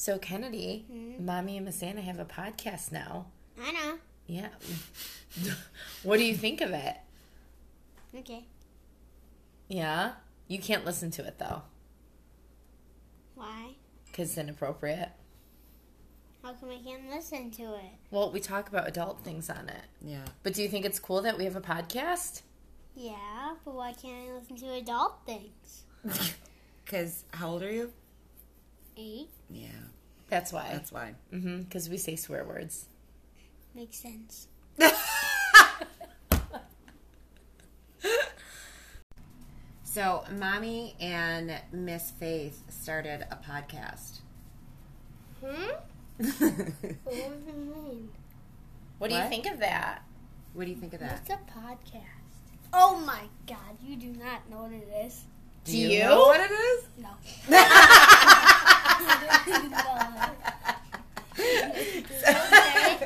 So Kennedy, mm-hmm. Mommy and Miss Anna have a podcast now. I know. Yeah. what do you think of it? Okay. Yeah. You can't listen to it though, Why? because it's inappropriate. How come I can't listen to it? Well, we talk about adult things on it. Yeah. But do you think it's cool that we have a podcast? Yeah, but why can't I listen to adult things? Because how old are you? Eight Yeah, That's why. that's why. Mm-hmm. Because we say swear words. makes sense. So, mommy and Miss Faith started a podcast. Hmm? what What does it mean? What do you What? think of that? What do you think of that? What's a podcast? Oh my god, you do not know what it is. Do you? know what it is? No.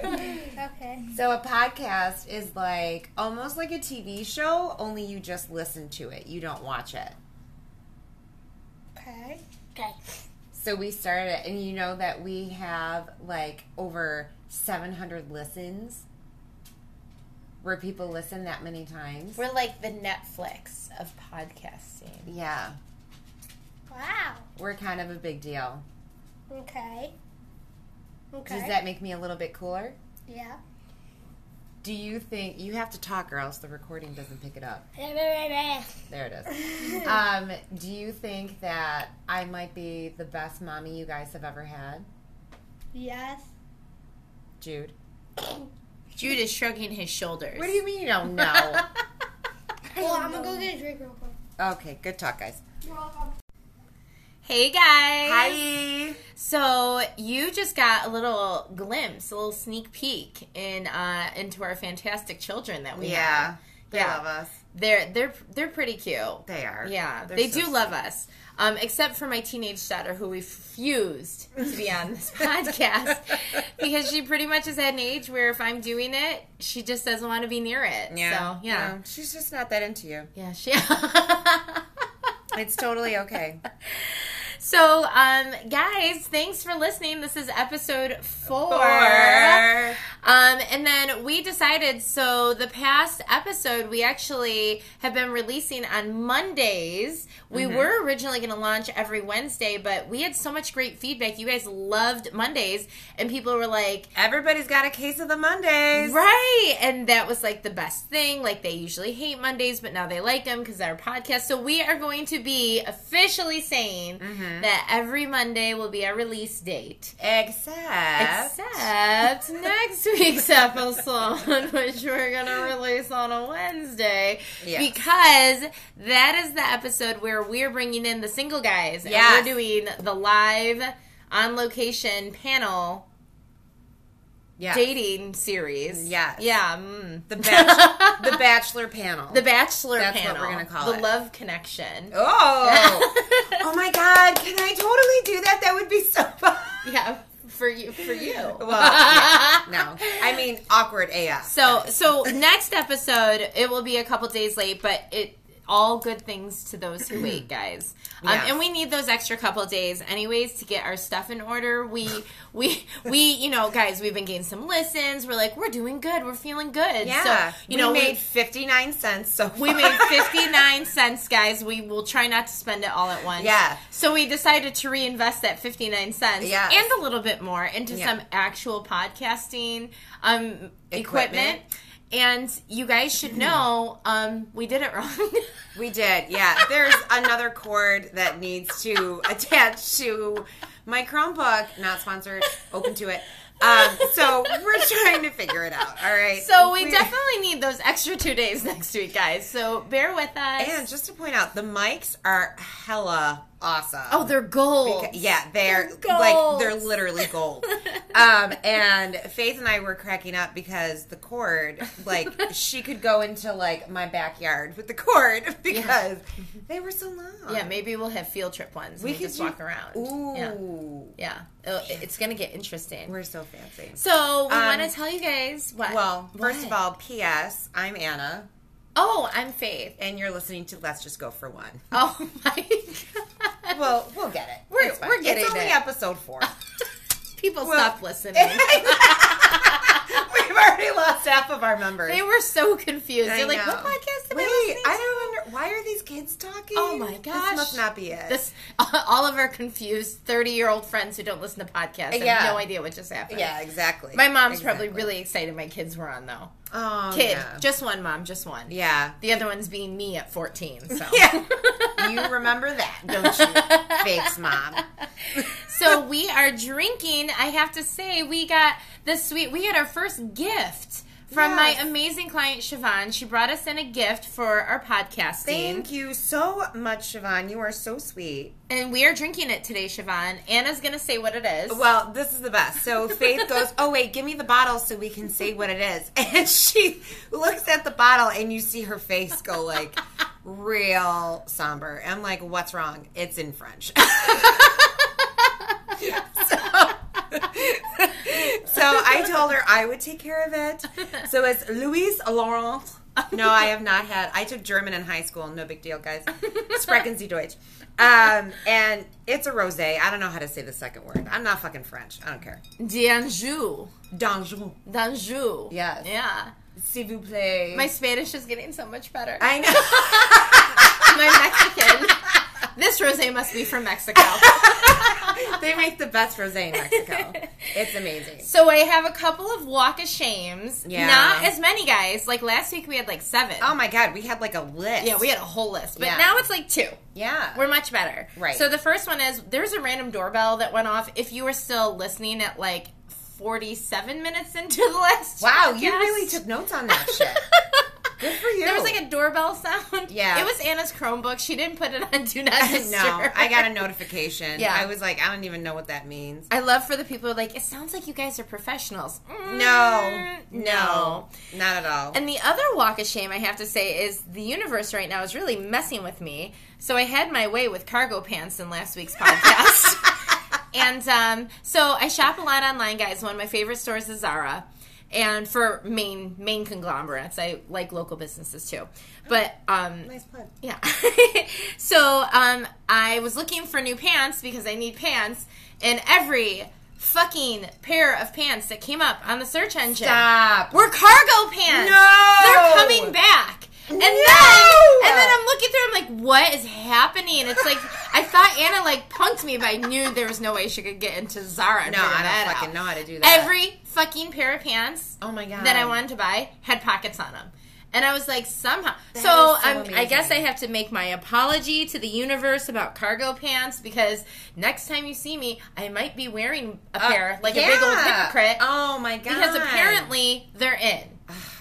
okay. okay. So a podcast is like almost like a TV show, only you just listen to it. You don't watch it. Okay. Okay. So we started it, and you know that we have like over 700 listens where people listen that many times. We're like the Netflix of podcasting. Yeah, Wow. we're kind of a big deal. Okay. Okay. Does that make me a little bit cooler? Yeah. Do you think you have to talk or else the recording doesn't pick it up? There it is. um, do you think that I might be the best mommy you guys have ever had? yes. Jude. Jude is shrugging his shoulders. What do you mean you don't know? Well, I'm gonna go get a drink real quick. okay, good talk, guys. Hey guys. Hi. So you just got a little glimpse, a little sneak peek in uh, into our fantastic children that we Yeah, have. they Yeah. love us. They're they're they're pretty cute. They are. Yeah, They're they so do love us. Um, except for my teenage daughter, who refused to be on this podcast because she pretty much is at an age where if I'm doing it, she just doesn't want to be near it. So yeah, She's just not that into you. yeah, she. It's totally okay. So, um, guys, thanks for listening. This is episode four. Four. Um, and then we decided, so the past episode, we actually have been releasing on Mondays. We were originally going to launch every Wednesday, but we had so much great feedback. You guys loved Mondays, and people were like, Everybody's got a case of the Mondays. Right. And that was like the best thing. Like they usually hate Mondays, but now they like them because our podcast. So we are going to be officially saying that every Monday will be a release date. Except. Except next week's episode, which we're going to release on a Wednesday. Yes. Because that is the episode where we're bringing in the single guys. Yes. And we're doing the live on location panel Yeah. dating series. Yes. Yeah. Mm. The, bach- the Bachelor panel. The Bachelor That's what panel. we're gonna call the it. The love Connection. Oh. oh my God. Can I totally do that? That would be so fun. Yeah, for you. For you. Well, yeah. No. I mean, awkward AF. So so next episode it will be a couple days late, but it all good things to those who wait, guys. Um, Yes. And we need those extra couple days, anyways, to get our stuff in order. We we we you know, guys, we've been getting some listens. We're like, we're doing good. We're feeling good. yeah. So you we know, we- made 59 cents so We made 59 cents, guys. We will try not to spend it all at once. Yeah. So we decided to reinvest that 59 cents Yes. and a little bit more into Yeah. some actual podcasting um, equipment. Equipment. And you guys should know um, we did it wrong. We did, yeah. There's another cord that needs to attach to my Chromebook. Not sponsored. Open to it. Um, so we're trying to figure it out. All right. so we definitely need those extra two days next week, guys. So bear with us. And just to point out, the mics are hella awesome. oh, they're gold. Beca- yeah, they're They're like they're literally gold. um, and Faith and I were cracking up because the cord, like, she could go into like my backyard with the cord because they were so long. yeah, maybe we'll have field trip ones. We We can could just do- walk around. Ooh, Yeah. Yeah. It's going to get interesting. we're so fancy. So we Um, want to tell you guys what. Well, first What? of all, P.S. I'm Anna, oh, I'm Faith. and you're listening to Let's Just Go for One. Oh my god. Well, we'll get it. We're- It's we're getting It's only it. episode four. People Well- stopped listening. We've already lost half of our members. they were so confused. I They're like, "What podcast am Wait, I listening I don't under. Why are these kids talking? Oh my gosh. This must not be it. This all of our confused thirty-year-old friends who don't listen to podcasts Yeah. have no idea what just happened. yeah, exactly. My mom's probably really excited my kids were on though. Oh, Kid, Yeah. just one mom, just one. yeah. The other one's being me at fourteen. So Yeah. you remember that, don't you? Fakes mom. so we are drinking. I have to say, we got the sweet. We had our first gift from Yes. my amazing client Siobhan. She brought us in a gift for our podcasting, Thank you so much, Siobhan. You are so sweet. and we are drinking it today, Siobhan. Anna's gonna say what it is. Well, this is the best. So Faith goes, "Oh wait, give me the bottle so we can say what it is." And she looks at the bottle, and you see her face go like real somber. I'm like, "What's wrong?" It's in French. so, so I told her I would take care of it. So it's Louise Laurent. No, I have not had. I took German in high school. No big deal, guys. Sprechen Sie Deutsch. Um, and it's a rosé. I don't know how to say the second word. I'm not fucking French. I don't care. D'Anjou. Danjou. D'Anjou. Yes. Yeah. S'il vous plaît. My Spanish is getting so much better. I know. my Mexican. this rosé must be from Mexico. they make the best rosé in Mexico. It's amazing. So I have a couple of walk of shames. Yeah. Not as many guys. Like last week we had like seven. Oh my god, we had like a list. yeah, we had a whole list. But Yeah. now it's like two. Yeah. We're much better. Right. So the first one is there's a random doorbell that went off. If you were still listening at like 47 minutes into the last wow, you really took notes on that shit. Good for you. There was like a doorbell sound. Yeah. It was Anna's Chromebook. She didn't put it on Do Not Disturb. no, I got a notification. Yeah. I was like, I don't even know what that means. I love for the people who are like, it sounds like you guys are professionals. Mm, No, no. not at all. And the other walk of shame I have to say is the universe right now is really messing with me. So I had my way with cargo pants in last week's podcast. and um, so I shop a lot online, guys. One of my favorite stores is Zara. And for main main conglomerates, I like local businesses too. But um, nice plug. yeah. so um, I was looking for new pants because I need pants, and every fucking pair of pants that came up on the search engine Stop. were cargo pants. No! they're coming back. And No! then, and then I'm looking through. I'm like, what is happening? And It's like I thought Anna like punked me, but I knew there was no way she could get into Zara. No, I don't fucking out. know how to do that. Every fucking pair of pants oh my god. that I wanted to buy had pockets on them. And I was like, somehow. That so so I guess I have to make my apology to the universe about cargo pants because next time you see me, I might be wearing a Uh, pair like a big old hypocrite Oh my god. because apparently they're in.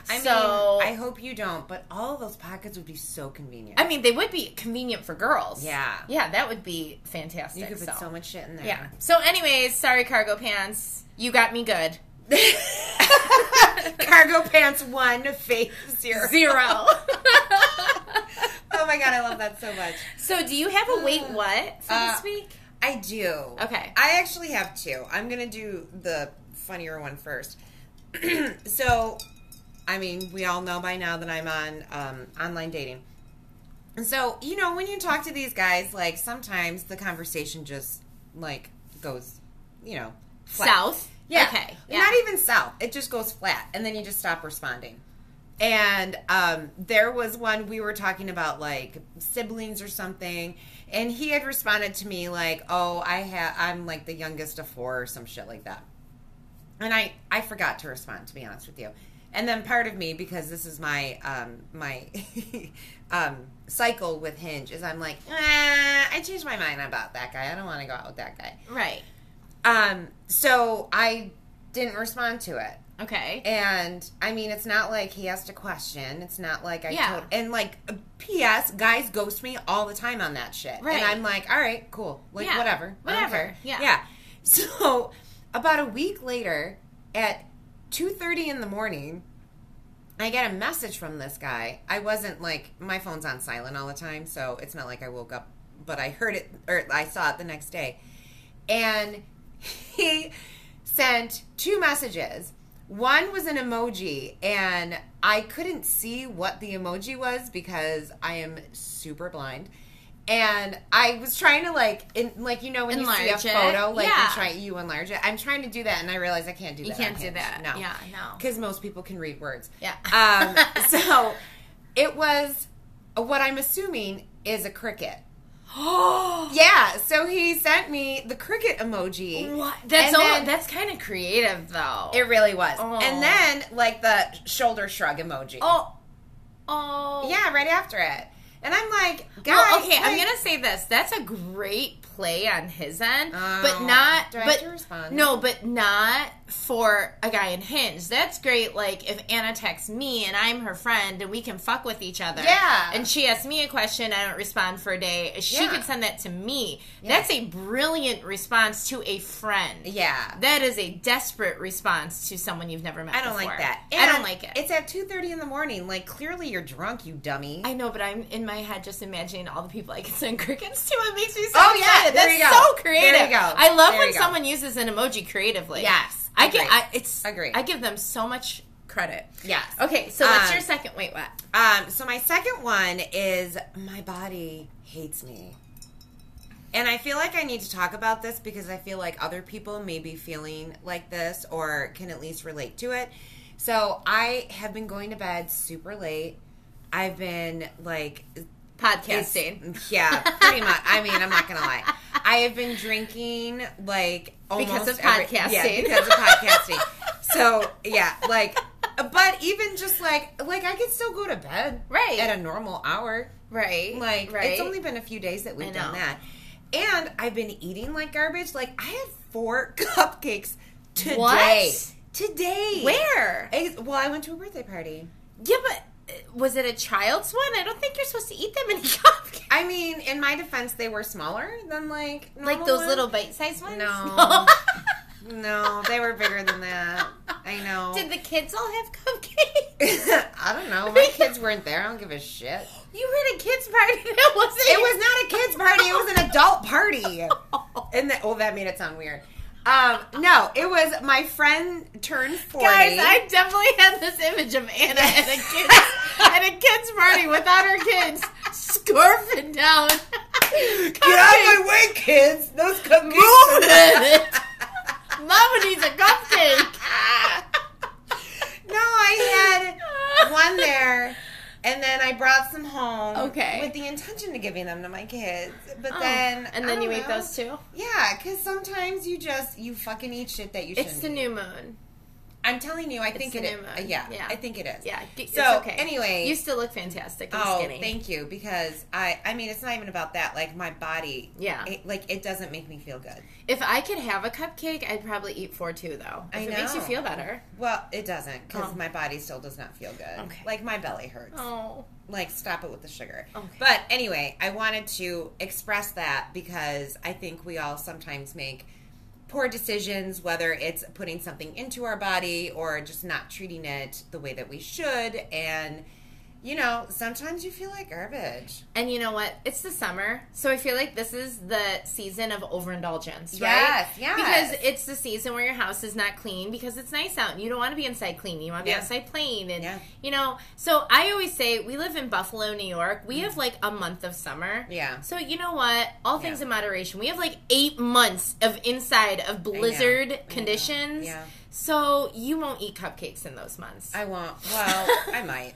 I so- mean, I hope you don't, but all of those pockets would be so convenient. I mean, they would be convenient for girls. Yeah. Yeah, that would be fantastic. you could put so. so much shit in there. Yeah. So, anyways, sorry, cargo pants. You got me good. Cargo pants one, Faith zero. Zero. oh my god, I love that so much. so, do you have a wait what for Uh, this week? I do. Okay. I actually have two. I'm gonna do the funnier one first. so, I mean, we all know by now that I'm on um, online dating. And so, you know, when you talk to these guys, like sometimes the conversation just like goes, you know, flat. South. Yeah. Okay. Yeah. Not even south. It just goes flat, and then you just stop responding. And um, there was one we were talking about like siblings or something, and he had responded to me like, "Oh, I have I'm like the youngest of four or some shit like that." And I I forgot to respond to be honest with you. And then part of me because this is my um my um cycle with Hinge is I'm like, eh, I changed my mind about that guy. I don't want to go out with that guy. right. Um, so I didn't respond to it. Okay. And I mean, it's not like he asked a question. It's not like I Yeah. told. And like, uh, P.S. Guys ghost me all the time on that shit. Right. And I'm like, all right, cool. Like, Yeah. whatever. Whatever. Yeah. Yeah. So about a week later, at two thirty in the morning, I get a message from this guy. I wasn't like my phone's on silent all the time, so it's not like I woke up, but I heard it or I saw it the next day, and he sent two messages. One was an emoji, and I couldn't see what the emoji was because I am super blind. And I was trying to like, in, like you know when Enlarge you see a it. photo, like Yeah. you try you enlarge it. I'm trying to do that, and I realize I can't do that. You can't do that. No, Yeah, no. because most people can read words. Yeah. Um, so it was what I'm assuming is a cricket. Oh, Yeah. So he sent me the cricket emoji. what? That's all. then- that's kind of creative, though. It really was. Oh. And then like the shoulder shrug emoji. oh, oh, Yeah, right after it. And I'm like, guys, Well, okay, I'm gonna say this. That's a great play on his end, Oh. but not. I have but to respond? no, but not for a guy in Hinge. That's great. Like if Anna texts me and I'm her friend and we can fuck with each other. Yeah. And she asks me a question, I don't respond for a day. She Yeah. could send that to me. Yeah. That's a brilliant response to a friend. Yeah. That is a desperate response to someone you've never met. I don't before. like that. I don't like it. It's at two thirty in the morning. Like clearly you're drunk, you dummy. I know, but I'm in my head just imagining all the people I can send crickets to. It makes me so Oh, yeah, there That's so creative. There you go. I love There when someone uses an emoji creatively. Yes, I get. I, it's Agree. I give them so much credit. yes. Okay, so what's Um, your second? Wait, what? Um, so my second one is my body hates me. And I feel like I need to talk about this because I feel like other people may be feeling like this or can at least relate to it. So I have been going to bed super late. I've been like Podcasting. It's- yeah, pretty much. I mean, I'm not gonna lie. I have been drinking like almost Because of every- podcasting. yeah, because of podcasting. So yeah, like, but even just like, like I could still go to bed Right. at a normal hour. Right. Like, right. it's only been a few days that we've done that, and I've been eating like garbage. Like I had four cupcakes today. What? Today? Where? Ex- Well, I went to a birthday party. Yeah, but was it a child's one? I don't think you're supposed to eat that many cupcakes. I mean, in my defense, they were smaller than like Like those ones. little bite-sized ones. No. No, they were bigger than that. I know. Did the kids all have cupcakes? I don't know. My kids weren't there. I don't give a shit. You were at a kids party that wasn't. It was not a kids party. It was an adult party. And that, oh, that made it sound weird. Um, no, it was my friend turned forty. Guys, I definitely had this image of Anna at a kids at a kids party without her kids, scarfing down. Get out of my way, kids. Those. Move it. Mama needs a cupcake. No, I had one there, and then I brought some home. Okay. With the intention of giving them to my kids, but Oh, then and then you ate know. those too? Yeah, because sometimes you just you fucking eat shit that you shouldn't. It's the new moon. I'm telling you, I think the it is. Yeah, Yeah. I think it is. Yeah, it's So, okay. anyway- you still look fantastic and Oh, skinny. thank you. Because I, I mean, it's not even about that. Like my body, Yeah. it, like it doesn't make me feel good. If I could have a cupcake, I'd probably eat four too, though. If I it makes you feel better. Well, it doesn't because Oh. my body still does not feel good. Okay. Like my belly hurts. Oh. Like stop it with the sugar. Okay. But anyway, I wanted to express that because I think we all sometimes make poor decisions, whether it's putting something into our body or just not treating it the way that we should. And, you know, sometimes you feel like garbage. And you know what? It's the summer, so I feel like this is the season of overindulgence, right? Yes, yes. Because it's the season where your house is not clean because it's nice out and you don't want to be inside clean. You want to be Yeah. outside playing and Yeah. you know. So I always say we live in Buffalo, New York. We mm. have like a month of summer. Yeah. So you know what? All things Yeah. in moderation. We have like eight months of inside of blizzard I know. conditions. Yeah. So you won't eat cupcakes in those months. I won't. Well, I might.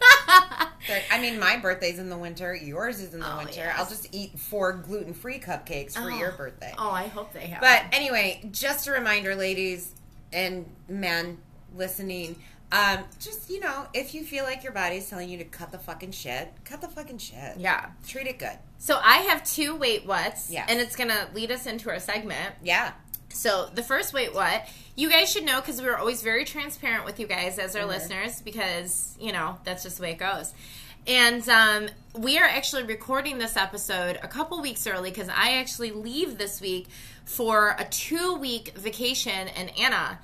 But, I mean, my birthday's in the winter. Yours is in the Oh, winter. yes. I'll just eat four gluten free cupcakes for Oh. your birthday. oh, I hope they have. But anyway, just a reminder, ladies and men listening. Um, just you know, if you feel like your body's telling you to cut the fucking shit, cut the fucking shit. yeah. Treat it good. So I have two wait whats, Yes. and it's gonna lead us into our segment. Yeah. So the first wait what you guys should know because we're always very transparent with you guys as our Mhm. listeners because you know that's just the way it goes. And um, we are actually recording this episode a couple weeks early because I actually leave this week for a two week vacation. And Anna,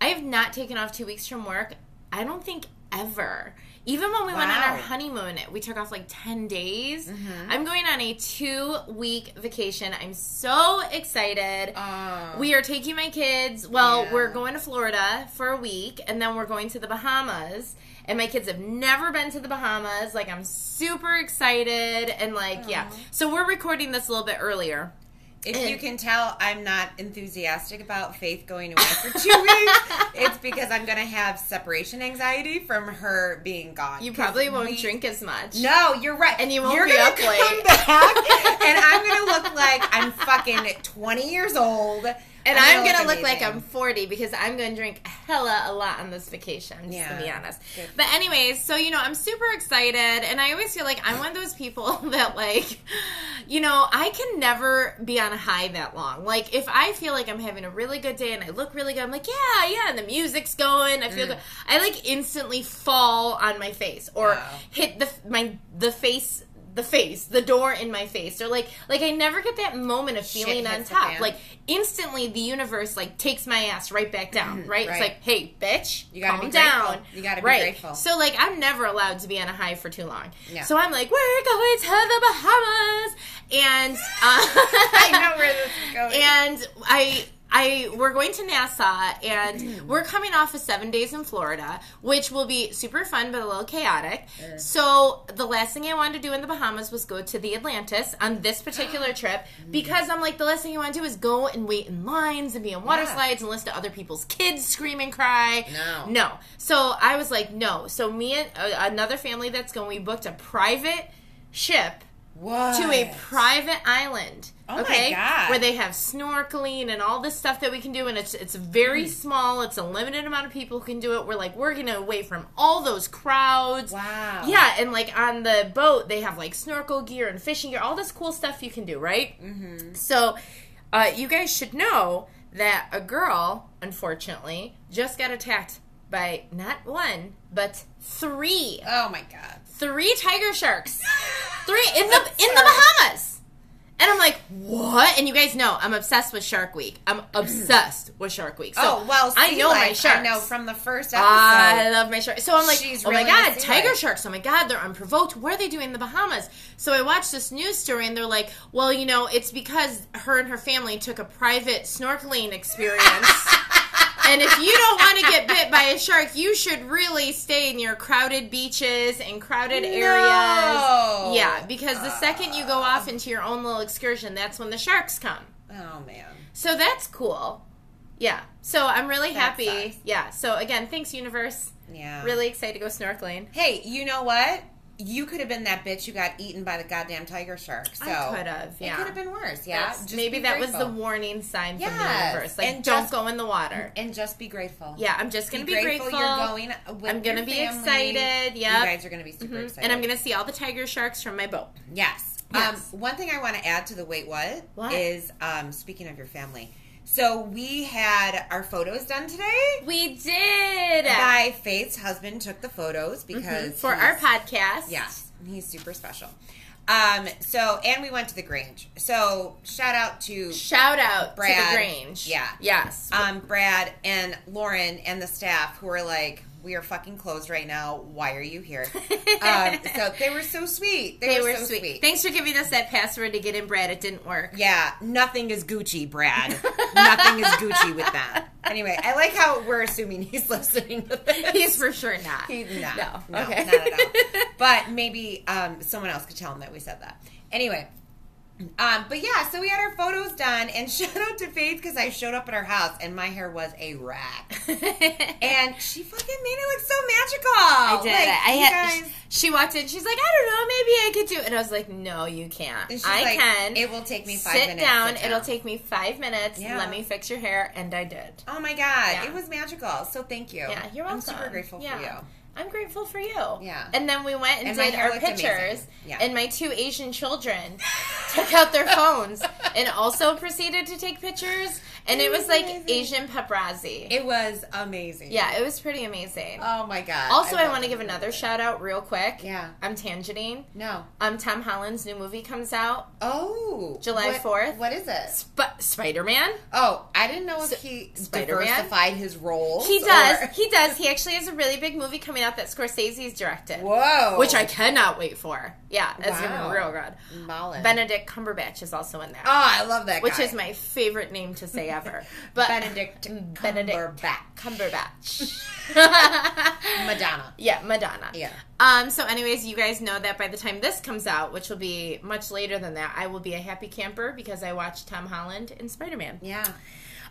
I have not taken off two weeks from work. I don't think ever. Even when we wow. went on our honeymoon, we took off like 10 days. Mm-hmm. I'm going on a two week vacation. I'm so excited. Uh, we are taking my kids. Well, yeah. we're going to Florida for a week, and then we're going to the Bahamas. And my kids have never been to the Bahamas. Like, I'm super excited. And, like, Aww. yeah. So, we're recording this a little bit earlier. If you can tell, I'm not enthusiastic about Faith going away for two weeks. it's because I'm going to have separation anxiety from her being gone. You probably won't we, drink as much. No, you're right. And you won't you're be up late. Back, and I'm going to look like I'm fucking 20 years old and I'm, gonna, look, look like I'm 40 because I'm gonna drink hella a lot on this vacation. Just yeah. to be honest. Good. But anyways, so you know, I'm super excited, and I always feel like I'm one of those people that like, you know, I can never be on a high that long. Like if I feel like I'm having a really good day and I look really good, I'm like, yeah, yeah, and the music's going, I feel mm. good. I like instantly fall on my face or hit the my the face the face, the door in my face, or like like I never get that moment of feeling on top. Like instantly, the universe like takes my ass right back down. Mm-hmm. Right? right? It's like, hey, bitch, you gotta calm down. You gotta be right. grateful. So like, I'm never allowed to be on a high for too long. Yeah. So I'm like, we're going to the Bahamas, and uh, I know where this is going. And I I we're going to Nassau and we're coming off of seven days in Florida, which will be super fun but a little chaotic. So the last thing I wanted to do in the Bahamas was go to the Atlantis on this particular trip because I'm like the last thing I want to do is go and wait in lines and be on water yeah. slides and listen to other people's kids scream and cry. No, no. So I was like, no. So me and uh, another family that's going, we booked a private ship what? to a private island. Oh okay? my god! Where they have snorkeling and all this stuff that we can do, and it's it's very mm. small. It's a limited amount of people who can do it. We're like we're gonna away from all those crowds. Wow. Yeah, and like on the boat, they have like snorkel gear and fishing gear, all this cool stuff you can do, right? Mm-hmm. So, uh, you guys should know that a girl, unfortunately, just got attacked by not one but three. Oh my god! Three tiger sharks. three in the in the Bahamas. And I'm like, what? And you guys know I'm obsessed with Shark Week. I'm obsessed with Shark Week. So oh well, I know my sharks. I know from the first episode. I love my sharks. So I'm like, oh really my god, tiger sharks. Oh my god, they're unprovoked. What are they doing in the Bahamas? So I watched this news story, and they're like, well, you know, it's because her and her family took a private snorkeling experience. and if you don't want to get bit by a shark, you should really stay near crowded beaches and crowded no. areas. Yeah, because the second you go off into your own little excursion, that's when the sharks come. Oh man. So that's cool. Yeah. So I'm really that happy. Sucks. Yeah. So again, thanks universe. Yeah. Really excited to go snorkeling. Hey, you know what? You could have been that bitch who got eaten by the goddamn tiger shark. So I could have. Yeah, it could have been worse. Yeah, maybe that grateful. was the warning sign yes. from the universe. Like, and don't just, go in the water and just be grateful. Yeah, I'm just gonna be, be grateful. grateful. You're going. I'm gonna be family. excited. Yeah, you guys are gonna be super mm-hmm. excited, and I'm gonna see all the tiger sharks from my boat. Yes. Yes. Um, one thing I want to add to the wait what, what? is um, speaking of your family so we had our photos done today. We did. By Faith's husband took the photos mm-hmm. because mm-hmm. for our podcast. Yes, he's super special. Um, so and we went to the Grange. So shout out to shout out Brad, to the Grange. Yeah. Yes. Um, Brad and Lauren and the staff who are like we are fucking closed right now. Why are you here? um, so they were so sweet. They, they were, were, so sweet. sweet. Thanks for giving us that password to get in, Brad. It didn't work. Yeah, nothing is Gucci, Brad. nothing is Gucci with that. Anyway, I like how we're assuming he's listening to this. He's for sure not. He's not. No, no okay. not at all. But maybe um, someone else could tell him that we said that. Anyway, um, but yeah, so we had our photos done, and shout out to Faith because I showed up at her house and my hair was a wreck, and she fucking made it look so magical. I did. Like, I had. Guys, she walked in. She's like, I don't know, maybe I could do. it. And I was like, No, you can't. I like, can. It will take me five sit minutes. Down. Sit down. It'll take me five minutes. Yeah. Let me fix your hair, and I did. Oh my god, yeah. it was magical. So thank you. Yeah, you're welcome. I'm super grateful yeah. for you. I'm grateful for you. Yeah. And then we went and, and did our pictures, yeah. and my two Asian children took out their phones and also proceeded to take pictures. And it was like Asian paparazzi. It was amazing. Yeah, it was pretty amazing. Oh my god. Also, I, I want to give another shout out real quick. Yeah. I'm tangenting. No. Um, Tom Holland's new movie comes out. Oh. July 4th. What is it? Sp- Spider Man. Oh, I didn't know if so, he Spider-Man? diversified his role. He does. Or... He does. He actually has a really big movie coming out that Scorsese's directed. Whoa. Which I cannot wait for. Yeah, it's wow. gonna be real good. Ballin'. Benedict Cumberbatch is also in there. Oh, I love that. Which guy. is my favorite name to say ever. But Benedict Benedict Cumberbatch. Madonna. Yeah, Madonna. Yeah. Um. So, anyways, you guys know that by the time this comes out, which will be much later than that, I will be a happy camper because I watched Tom Holland in Spider Man. Yeah.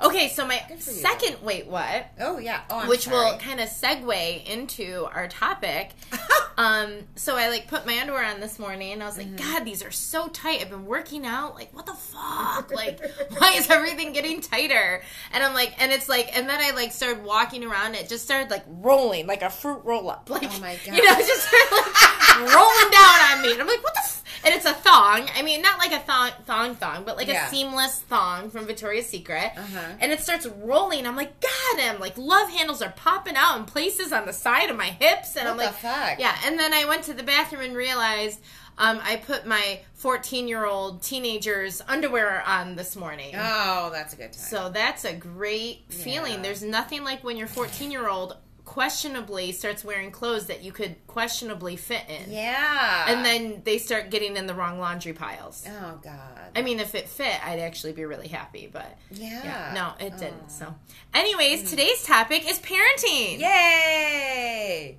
Okay, so my second wait what? Oh yeah, oh, I'm which sorry. will kind of segue into our topic. um, so I like put my underwear on this morning, and I was like, mm-hmm. God, these are so tight. I've been working out. Like, what the fuck? like, why is everything getting tighter? And I'm like, and it's like, and then I like started walking around. It just started like rolling, like a fruit roll up. Like, oh my god, you know, just started like rolling down on me, and I'm like, what the. F-? And it's a thong. I mean, not like a thong, thong, thong, but like yeah. a seamless thong from Victoria's Secret. Uh-huh. And it starts rolling. I'm like, God, and like love handles are popping out in places on the side of my hips, and what I'm like, fuck? yeah. And then I went to the bathroom and realized. Um, I put my 14 year old teenager's underwear on this morning. Oh, that's a good time. So that's a great feeling. Yeah. There's nothing like when your 14 year old questionably starts wearing clothes that you could questionably fit in. Yeah. And then they start getting in the wrong laundry piles. Oh God. I mean, if it fit, I'd actually be really happy, but yeah, yeah no, it didn't. So, anyways, mm. today's topic is parenting. Yay!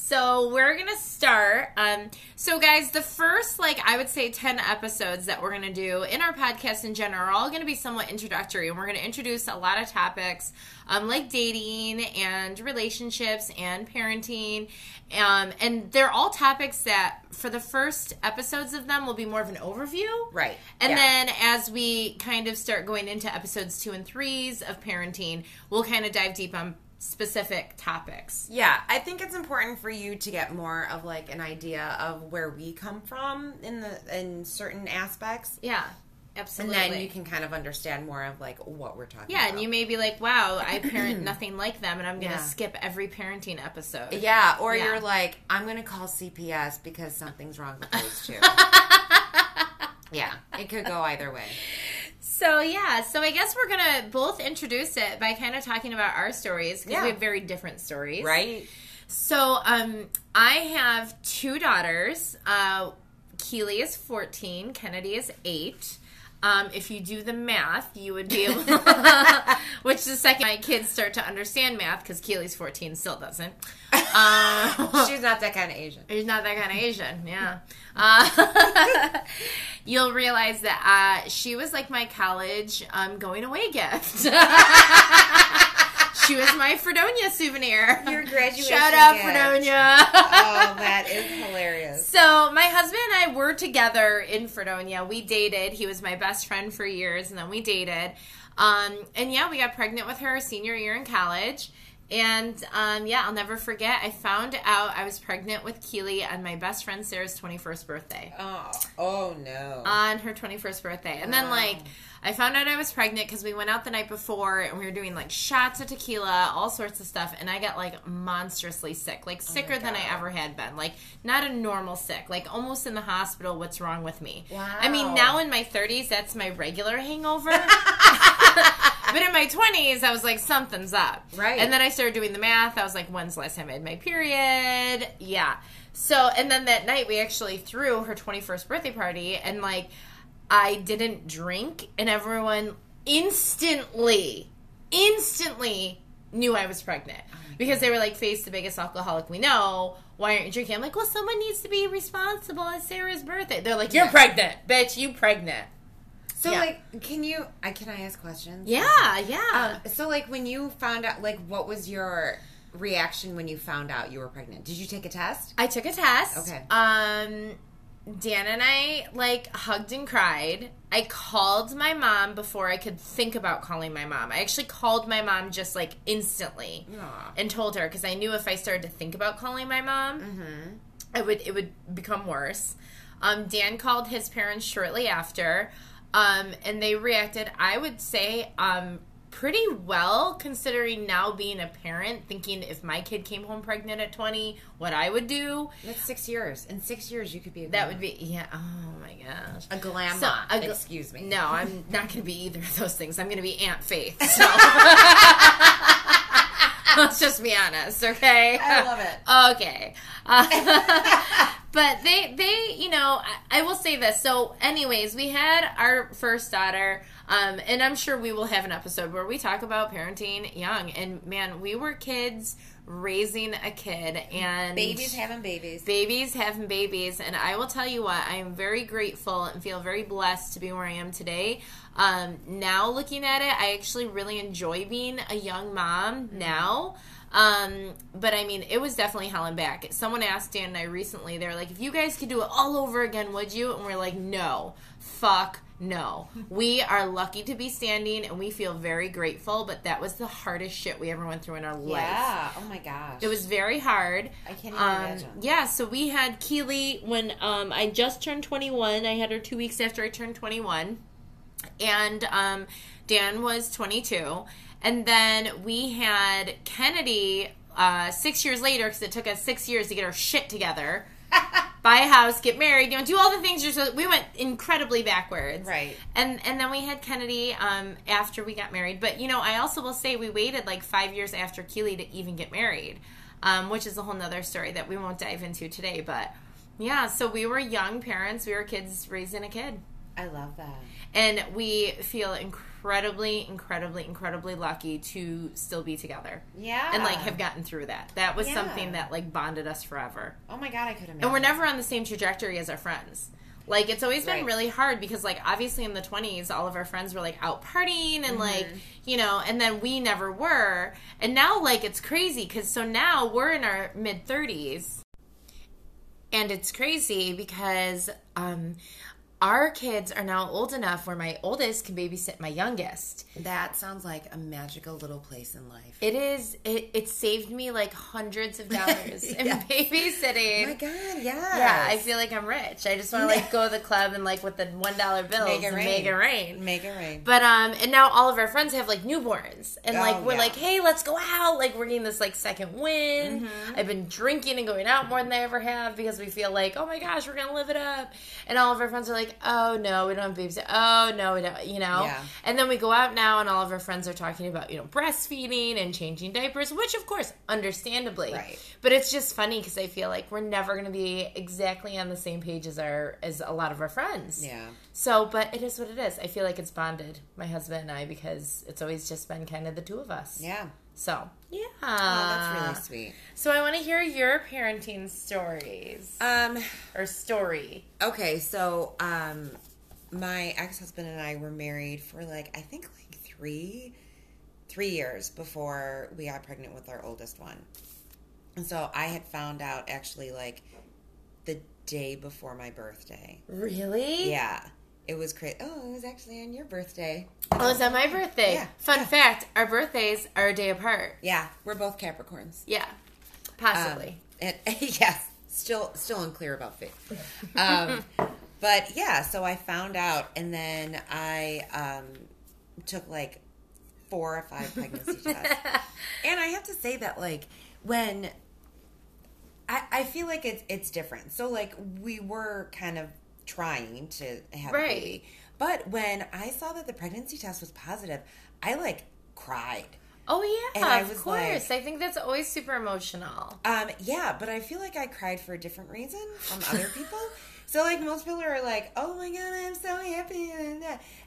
So we're gonna start. Um, so guys, the first like I would say ten episodes that we're gonna do in our podcast in general are all gonna be somewhat introductory, and we're gonna introduce a lot of topics um, like dating and relationships and parenting, um, and they're all topics that for the first episodes of them will be more of an overview, right? And yeah. then as we kind of start going into episodes two and threes of parenting, we'll kind of dive deep on specific topics. Yeah, I think it's important for you to get more of like an idea of where we come from in the in certain aspects. Yeah. Absolutely. And then you can kind of understand more of like what we're talking yeah, about. and you may be like, wow, I parent nothing like them and I'm going to yeah. skip every parenting episode. Yeah, or yeah. you're like, I'm going to call CPS because something's wrong with those two. yeah, it could go either way. So yeah, so I guess we're gonna both introduce it by kind of talking about our stories because yeah. we have very different stories, right? So um, I have two daughters. Uh, Keely is fourteen. Kennedy is eight. Um, if you do the math, you would be able. which the second my kids start to understand math, because Keely's fourteen, still doesn't. Uh, she's not that kind of Asian. She's not that kind of Asian. Yeah. Uh, you'll realize that uh, she was like my college um, going away gift. She was my Fredonia souvenir. Your graduation. Shout out gift. Fredonia. oh, that is hilarious. So my husband and I were together in Fredonia. We dated. He was my best friend for years, and then we dated. Um, and yeah, we got pregnant with her senior year in college. And um, yeah, I'll never forget. I found out I was pregnant with Keely on my best friend Sarah's 21st birthday. Oh, oh no. On her 21st birthday. And then, like, I found out I was pregnant because we went out the night before and we were doing like shots of tequila, all sorts of stuff. And I got like monstrously sick, like oh sicker oh than I ever had been. Like, not a normal sick, like almost in the hospital. What's wrong with me? Wow. I mean, now in my 30s, that's my regular hangover. but in my 20s, I was like, something's up. Right. And then I started doing the math. I was like, when's the last time I had my period? Yeah. So, and then that night we actually threw her 21st birthday party and like I didn't drink and everyone instantly, instantly knew I was pregnant. Oh because they were like, Faith the biggest alcoholic we know. Why aren't you drinking? I'm like, well, someone needs to be responsible. It's Sarah's birthday. They're like, you're yeah. pregnant, bitch. You pregnant. So yeah. like, can you? I can I ask questions? Yeah, yeah. Um, so like, when you found out, like, what was your reaction when you found out you were pregnant? Did you take a test? I took a test. Okay. Um, Dan and I like hugged and cried. I called my mom before I could think about calling my mom. I actually called my mom just like instantly Aww. and told her because I knew if I started to think about calling my mom, mm-hmm. I would it would become worse. Um, Dan called his parents shortly after, um, and they reacted. I would say um, pretty well considering now being a parent thinking if my kid came home pregnant at 20 what i would do? That's six years. In six years you could be that would be yeah oh my gosh. A glamour so, a, excuse me. No i'm not going to be either of those things. I'm going to be aunt faith so let's just be honest okay i love it okay uh, but they they you know I, I will say this so anyways we had our first daughter um, and I'm sure we will have an episode where we talk about parenting young. And man, we were kids raising a kid and babies having babies. Babies having babies. And I will tell you what, I am very grateful and feel very blessed to be where I am today. Um, now looking at it, I actually really enjoy being a young mom mm-hmm. now. Um, but I mean, it was definitely hell and back. Someone asked Dan and I recently, they're like, if you guys could do it all over again, would you? And we're like, no, fuck no. We are lucky to be standing and we feel very grateful, but that was the hardest shit we ever went through in our life. Yeah. Oh my gosh. It was very hard. I can't even um, imagine. Yeah, so we had Keely when um, I just turned 21. I had her two weeks after I turned 21. And um, Dan was 22. And then we had Kennedy uh, six years later because it took us six years to get our shit together. buy a house, get married, you know, do all the things you're supposed. We went incredibly backwards, right? And and then we had Kennedy um, after we got married. But you know, I also will say we waited like five years after Keely to even get married, um, which is a whole nother story that we won't dive into today. But yeah, so we were young parents. We were kids raising a kid. I love that. And we feel incredibly, incredibly, incredibly lucky to still be together. Yeah. And like have gotten through that. That was yeah. something that like bonded us forever. Oh my god, I could imagine. And we're never on the same trajectory as our friends. Like it's always been right. really hard because like obviously in the 20s all of our friends were like out partying and mm-hmm. like, you know, and then we never were. And now like it's crazy cuz so now we're in our mid 30s. And it's crazy because um our kids are now old enough where my oldest can babysit my youngest. That sounds like a magical little place in life. It is. It, it saved me like hundreds of dollars in babysitting. Oh my God, yeah. Yeah, I feel like I'm rich. I just want to like go to the club and like with the one dollar bills make it, rain. make it rain. Make it rain. But um, and now all of our friends have like newborns, and oh, like we're yeah. like, hey, let's go out. Like we're getting this like second win. Mm-hmm. I've been drinking and going out more than I ever have because we feel like, oh my gosh, we're gonna live it up. And all of our friends are like like, oh no, we don't have babies. Oh no, we don't, you know? Yeah. And then we go out now and all of our friends are talking about, you know, breastfeeding and changing diapers, which of course, understandably. Right. But it's just funny because I feel like we're never going to be exactly on the same page as our, as a lot of our friends. Yeah. So, but it is what it is. I feel like it's bonded, my husband and I, because it's always just been kind of the two of us. Yeah. So yeah, oh, that's really sweet. So I want to hear your parenting stories. Um, or story. Okay, so um, my ex husband and I were married for like I think like three, three years before we got pregnant with our oldest one, and so I had found out actually like the day before my birthday. Really? Yeah. It was crazy. Oh, it was actually on your birthday. Oh, it was on my birthday. Yeah. Fun yeah. fact: our birthdays are a day apart. Yeah, we're both Capricorns. Yeah, possibly. Um, and yes, still still unclear about fate. Um, but yeah, so I found out, and then I um, took like four or five pregnancy tests, and I have to say that like when I, I feel like it's it's different. So like we were kind of trying to have right. a baby. But when I saw that the pregnancy test was positive, I like cried. Oh yeah, and I of course. Like, I think that's always super emotional. Um, yeah, but I feel like I cried for a different reason from other people. So like most people are like, "Oh my god, I'm so happy,"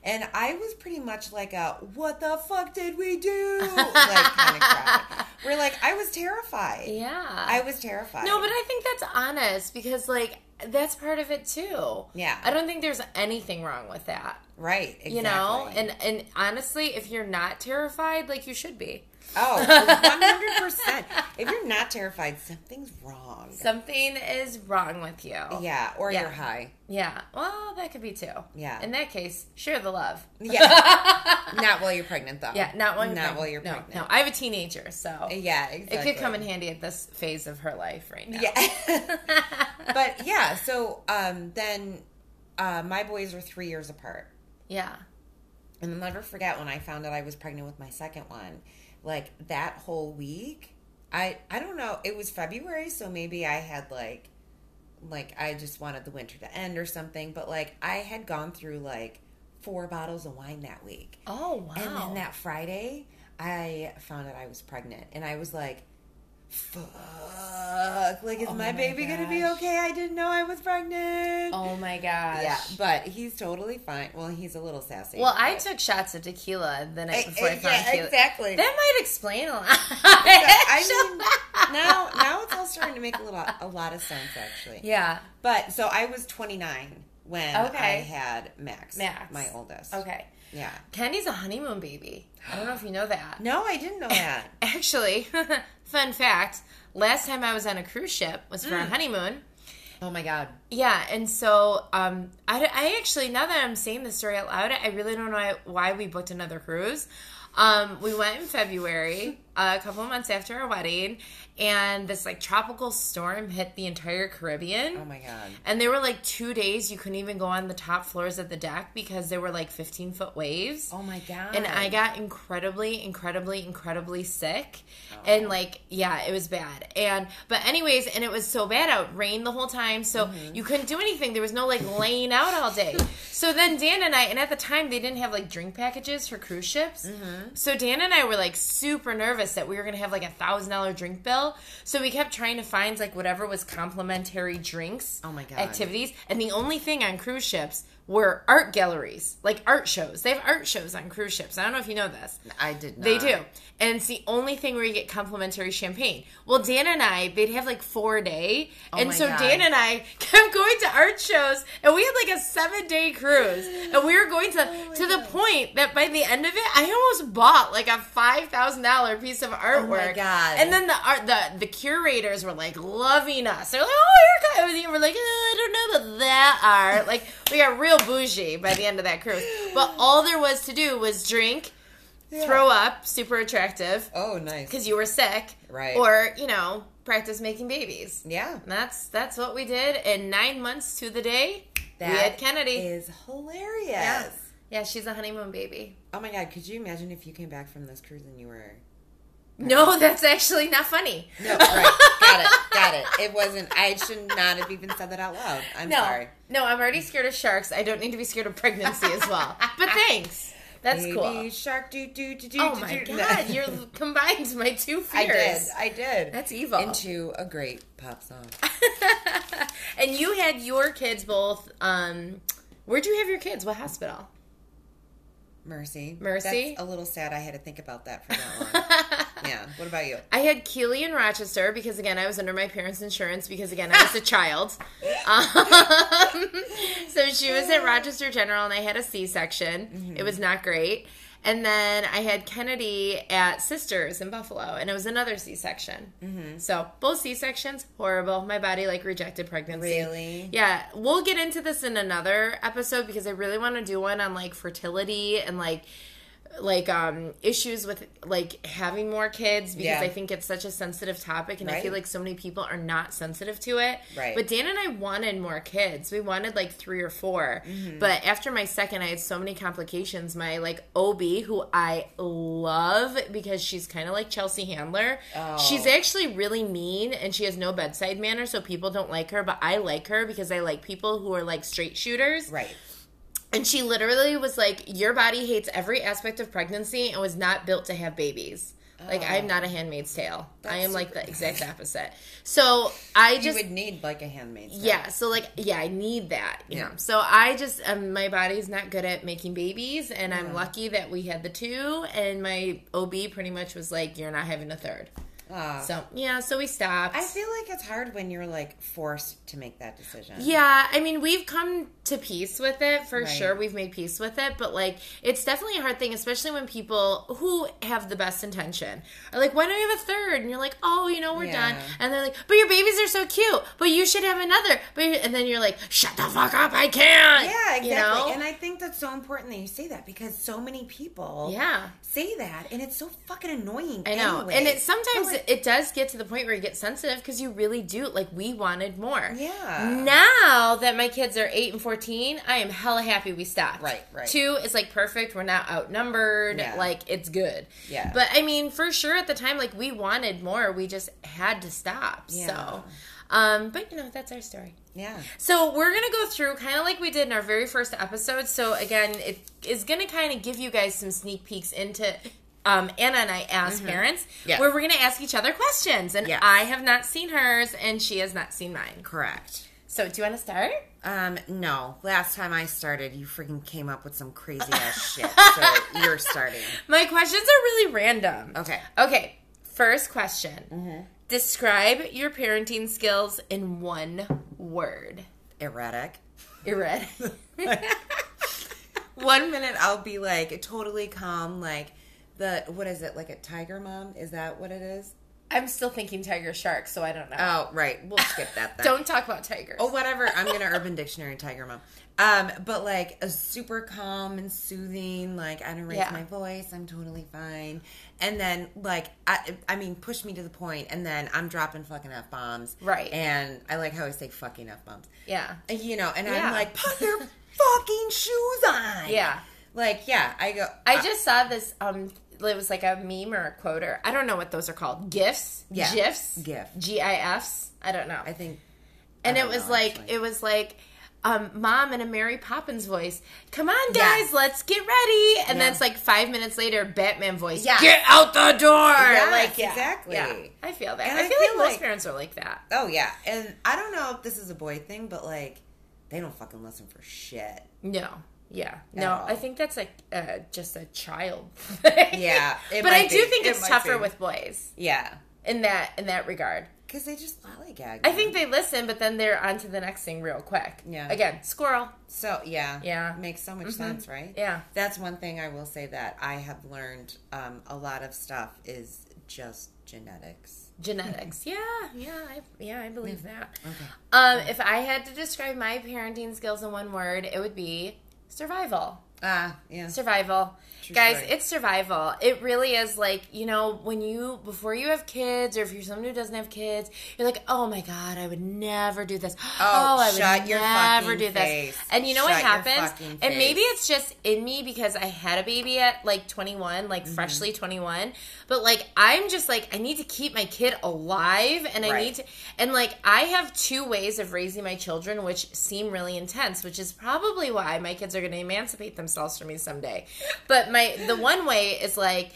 and I was pretty much like a "What the fuck did we do?" like kind of cry. We're like, I was terrified. Yeah, I was terrified. No, but I think that's honest because like that's part of it too. Yeah. I don't think there's anything wrong with that. Right. Exactly. You know, and and honestly, if you're not terrified, like you should be. Oh, 100%. if you're not terrified, something's wrong. Something is wrong with you. Yeah, or yeah. you're high. Yeah. Well, that could be too. Yeah. In that case, share the love. Yeah. not while you're pregnant, though. Yeah, not while you're, not pregnant. While you're no, pregnant. No, I have a teenager, so. Yeah, exactly. It could come in handy at this phase of her life right now. Yeah. but yeah. So um, then uh, my boys are three years apart. Yeah. And I'll never forget when I found out I was pregnant with my second one. Like that whole week, I I don't know. It was February, so maybe I had like like I just wanted the winter to end or something. But like I had gone through like four bottles of wine that week. Oh wow! And then that Friday, I found out I was pregnant, and I was like, "Fuck! Like, is Oh my, my baby gonna be okay? I didn't know I was pregnant." Oh my gosh. Yeah, but he's totally fine. Well, he's a little sassy. Well, I took shots of tequila the night Eh, before I eh, found yeah, exactly. That might explain a lot. I mean, now now it's all starting to make a little a lot of sense actually. yeah. But so I was 29 when Okay. I had Max, Max. my oldest. Okay. Yeah. Candy's a honeymoon baby. I don't know if you know that. No, I didn't know that. Actually, fun fact: last time I was on a cruise ship was for a honeymoon. oh my god. Yeah, and so um, I, I actually now that I'm saying this story out loud, I really don't know why we booked another cruise. Um, we went in February, a couple of months after our wedding, and this like tropical storm hit the entire Caribbean. Oh my god. And there were like two days you couldn't even go on the top floors of the deck because there were like 15 foot waves. Oh my god. And I got incredibly, incredibly, incredibly sick. oh. And like, yeah, it was bad. And, but anyways, and it was so bad out, rained the whole time. So Mm-hmm. you couldn't do anything. There was no like laying out all day. So then Dan and I, and at the time they didn't have like drink packages for cruise ships. Mm-hmm. So Dan and I were like super nervous that we were going to have like a thousand dollar drink bill. So we kept trying to find like whatever was complimentary drinks. Oh my God. Activities. And the only thing on cruise ships were art galleries, like art shows. They have art shows on cruise ships. I don't know if you know this. I did not. They do. And it's the only thing where you get complimentary champagne. Well, Dan and I, they'd have like four a day. Oh and Oh my so God. Dan and I kept going to art shows and we had like a seven day cruise. And we were going to, Oh to the point that by the end of it, I almost bought like a $5,000 piece of artwork. Oh my God. And then the art, the, the curators were like loving us. They're like, oh, you're kind of, we're like, oh, I don't know about that art. Like, we got real bougie by the end of that cruise. But all there was to do was drink, throw up, super attractive, Oh, nice. because you were sick, Right. Or you know, practice making babies. Yeah. And that's that's what we did. And nine months to the day, That we had Kennedy. is hilarious. yeah, yeah, she's a honeymoon baby. Oh my god, could you imagine if you came back from this cruise and you were No, that's actually not funny. No, right. got it. Got it. It wasn't I should not have even said that out loud. I'm No, sorry. no, I'm already scared of sharks. I don't need to be scared of pregnancy as well. But thanks. That's Baby cool. Shark do do do do. Oh my do. god, you're combined my two fears. I did. I did. That's evil. Into a great pop song. and you had your kids both. Um, where'd you have your kids? What hospital? Mercy. Mercy? That's a little sad I had to think about that for that long. Yeah. What about you? I had Keely in Rochester because again I was under my parents' insurance because again I was a child. Um, so she was at Rochester General and I had a C-section. It was not great. And then I had Kennedy at Sisters in Buffalo, and it was another C-section. Mm-hmm. So both C-sections horrible. My body like rejected pregnancy. Really? Yeah, we'll get into this in another episode because I really want to do one on like fertility and like like um issues with like having more kids because Yeah. I think it's such a sensitive topic and I feel like so many people are not sensitive to it. Right. But Dan and I wanted more kids. We wanted like 3 or 4. Mm-hmm. But after my second I had so many complications. My like OB who I love because she's kind of like Chelsea Handler. Oh. She's actually really mean and she has no bedside manner so people don't like her, but I like her because I like people who are like straight shooters. Right. And she literally was like, Your body hates every aspect of pregnancy and was not built to have babies. Like, I'm not a handmaid's tale. I am like the exact opposite. So I You just. would need like a handmaid's tale. yeah, so like, yeah, I need that. You Yeah. know? So I just, um, my body's not good at making babies, and I'm lucky that we had the two, and my OB pretty much was like, You're not having a third. Ah. So, yeah, so we stopped. I feel like it's hard when you're like forced to make that decision. Yeah, I mean, we've come to peace with it for Right. sure. We've made peace with it, but like it's definitely a hard thing, especially when people who have the best intention are like, "Why don't you have a third? And you're like, "Oh, you know, we're Yeah. done." And they're like, "But your babies are so cute. But you should have another." But and then you're like, "Shut the fuck up! I can't." Yeah, exactly. You know? And I think that's so important that you say that because so many people yeah. say that, and it's so fucking annoying. I know, anyway. and it sometimes like, it does get to the point where you get sensitive because you really do like we wanted more. Yeah. Now that my kids are eight and fourteen, I am hella happy we stopped. Right, right. Two is like perfect. We're not outnumbered. Yeah. Like it's good. Yeah. But I mean, for sure at the time, like we wanted more. We just had to stop. Yeah. So. Um, but you know that's our story. yeah, So we're gonna go through kind of like we did in our very first episode. So again, it is gonna kind of give you guys some sneak peeks into um, Anna and I as parents, Yes. where we're gonna ask each other questions. And Yes. I have not seen hers, and she has not seen mine. correct. So do you want to start? Um, no. Last time I started, you freaking came up with some crazy ass shit. So you're starting. My questions are really random. Okay. Okay. First question: Describe your parenting skills in one word. Erratic. Erratic. One minute I'll be like totally calm, like the what is it, like a tiger mom? Is that what it is? I'm still thinking tiger shark, so I don't know. Oh, right. We'll skip that then. Don't talk about tigers. Oh, whatever. I'm gonna Urban Dictionary Tiger Mom. Um, but like a super calm and soothing. Like I don't raise Yeah. my voice. I'm totally fine. And then like I, I mean, push me to the point, and then I'm dropping fucking f bombs. Right. And I like how I say fucking f bombs. Yeah. You know, and Yeah. I'm like, put your fucking shoes on. Yeah. Like yeah, I go. I just saw this. Um, it was like a meme or a quote or I don't know what those are called. GIFs. Yeah. GIFs. GIF. G-I-Fs. I don't know. I think. and I it was know, like actually. it was like. Um, mom in a Mary Poppins voice. Come on, Yeah. guys, let's get ready. And Yeah. then it's like five minutes later, Batman voice. Yes. Get out the door. Yes, like yeah, exactly. Yeah, I feel that. And I I feel, like feel most parents are like that. Oh yeah, and I don't know if this is a boy thing, but like, they don't fucking listen for shit. No. Yeah. No. I think that's like uh, just a child. Yeah, but I do be. think It it's tougher be. with boys Yeah, in that in that regard. because they just lollygag. I think they listen, but then they're on to the next thing real quick. Yeah. Again, squirrel. so. Yeah, Yeah. makes so much sense, right? Yeah. that's one thing I will say that I have learned. Um, a lot of stuff is just genetics. Genetics. Yeah, yeah, I, yeah, I believe that. Okay. Um, if I had to describe my parenting skills in one word, it would be survival. Ah, yeah. Survival. True Guys, story. it's survival. It really is like, you know, when you, before you have kids, or if you're someone who doesn't have kids, you're like, oh my God, I would never do this. Oh, I would never do this. face. And you know what Shut your happens? And maybe it's just in me because I had a baby at like 21, like Mm-hmm. freshly 21. But like, I'm just like, I need to keep my kid alive and I Right. need to, and like, I have two ways of raising my children which seem really intense, which is probably why my kids are going to emancipate themselves from me someday. But my, the one way is like,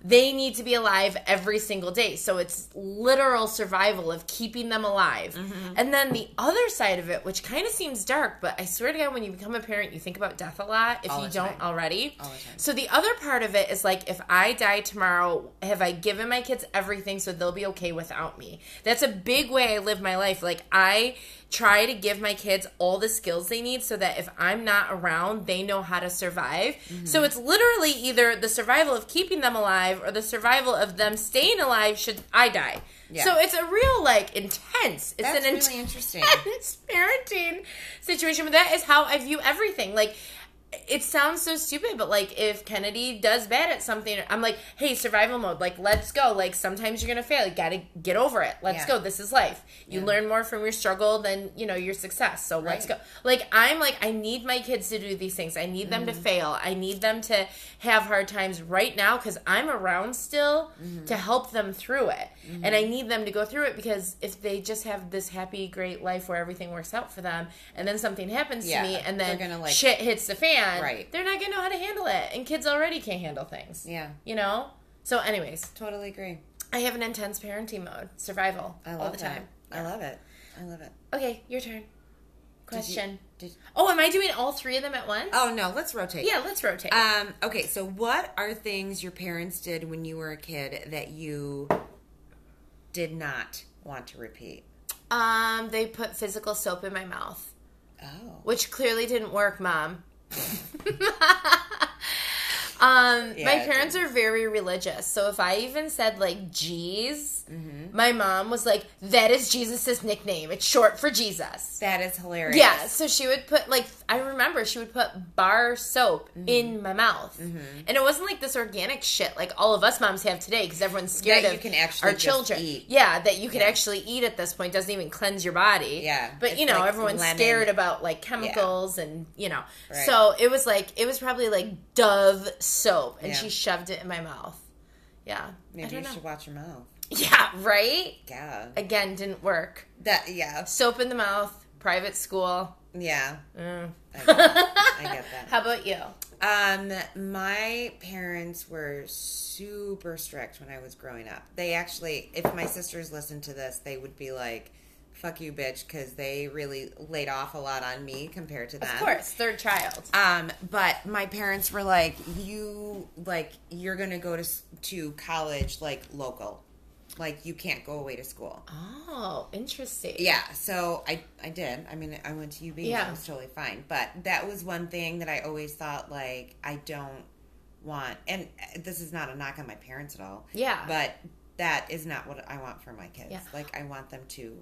they need to be alive every single day. So it's literal survival of keeping them alive. Mm-hmm. And then the other side of it, which kind of seems dark, but I swear to God, when you become a parent, you think about death a lot if All you don't already. The. So the other part of it is like, if I die tomorrow, have I given my kids everything so they'll be okay without me? That's a big way I live my life. Like, I try to give my kids all the skills they need so that if I'm not around, they know how to survive. Mm-hmm. So it's literally either the survival of keeping them alive or the survival of them staying alive should I die. Yeah. So it's a real like intense. It's That's an really interesting. intense parenting situation. But that is how I view everything. Like it sounds so stupid, but like if Kennedy does bad at something, I'm like, hey, survival mode. Like let's go. Like sometimes you're gonna fail. You gotta get over it. Let's Yeah. go. This is life. You Yeah. learn more from your struggle than you know your success. So let's go. Like I'm like I need my kids to do these things. I need them to Mm-hmm. fail. I need them to have hard times right now because I'm around still Mm-hmm. to help them through it. And I need them to go through it because if they just have this happy, great life where everything works out for them, and then something happens Yeah, to me, and then like- shit hits the fan, Right. They're not gonna know how to handle it, and kids already can't handle things. Yeah. you know. So, anyways, Totally agree. I have an intense parenting mode, survival, I love all the that. time. I love it. I love it. Okay, your turn. Did you- Question. did- oh, am I doing all three of them at once? oh no, let's rotate. yeah. Let's rotate. Um, okay, so what are things your parents did when you were a kid that you did not want to repeat? Um, they put physical soap in my mouth. Oh. Which clearly didn't work, mom. Um, yeah, my parents are very religious, so if I even said like "Jeez," mm-hmm. my mom was like, "That is Jesus's nickname. It's short for Jesus." That is hilarious. Yeah, so she would put like I remember she would put bar soap mm-hmm. in my mouth, mm-hmm. and it wasn't like this organic shit like all of us moms have today because everyone's scared that of you can actually our children. Eat. Yeah, that you can yeah. actually eat at this point doesn't even cleanse your body. Yeah, but you know like everyone's lemon. scared about like chemicals yeah. and you know, right. so it was like it was probably like Dove soap, and yeah. she shoved it in my mouth. Yeah, maybe you know. should watch your mouth. Yeah, right. Yeah. Again, didn't work. That yeah. Soap in the mouth, private school. Yeah. Mm. I, get, I get that. How about you? Um, my parents were super strict when I was growing up. They actually, if my sisters listened to this, they would be like, fuck you, bitch, because they really laid off a lot on me compared to them. Of course, third child. Um, but my parents were like, you like you're gonna go to to college like local, like you can't go away to school. Oh, interesting. Yeah, so I I did. I mean, I went to UB. Yeah, it was totally fine. But that was one thing that I always thought like I don't want, and uh, this is not a knock on my parents at all. Yeah, but that is not what I want for my kids. Yeah. Like I want them to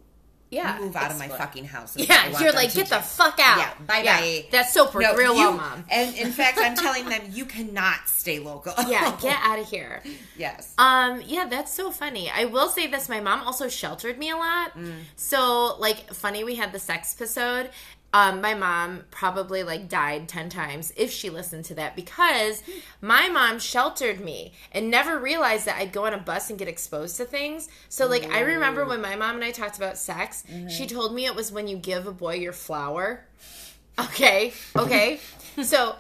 yeah, move out of my fucking house. Yeah, you're like, get the fuck out. Yeah, bye yeah, bye. That's so no, real you, well, mom. And in fact, I'm telling them you cannot stay local. yeah, get out of here. Yes. Um. Yeah, that's so funny. I will say this: my mom also sheltered me a lot. Mm. So, like, funny, we had the sex episode, um, my mom probably like died 10 times if she listened to that because my mom sheltered me and never realized that I'd go on a bus and get exposed to things. So, like, Ooh. I remember when my mom and I talked about sex, mm-hmm. she told me it was when you give a boy your flower. Okay, okay. so,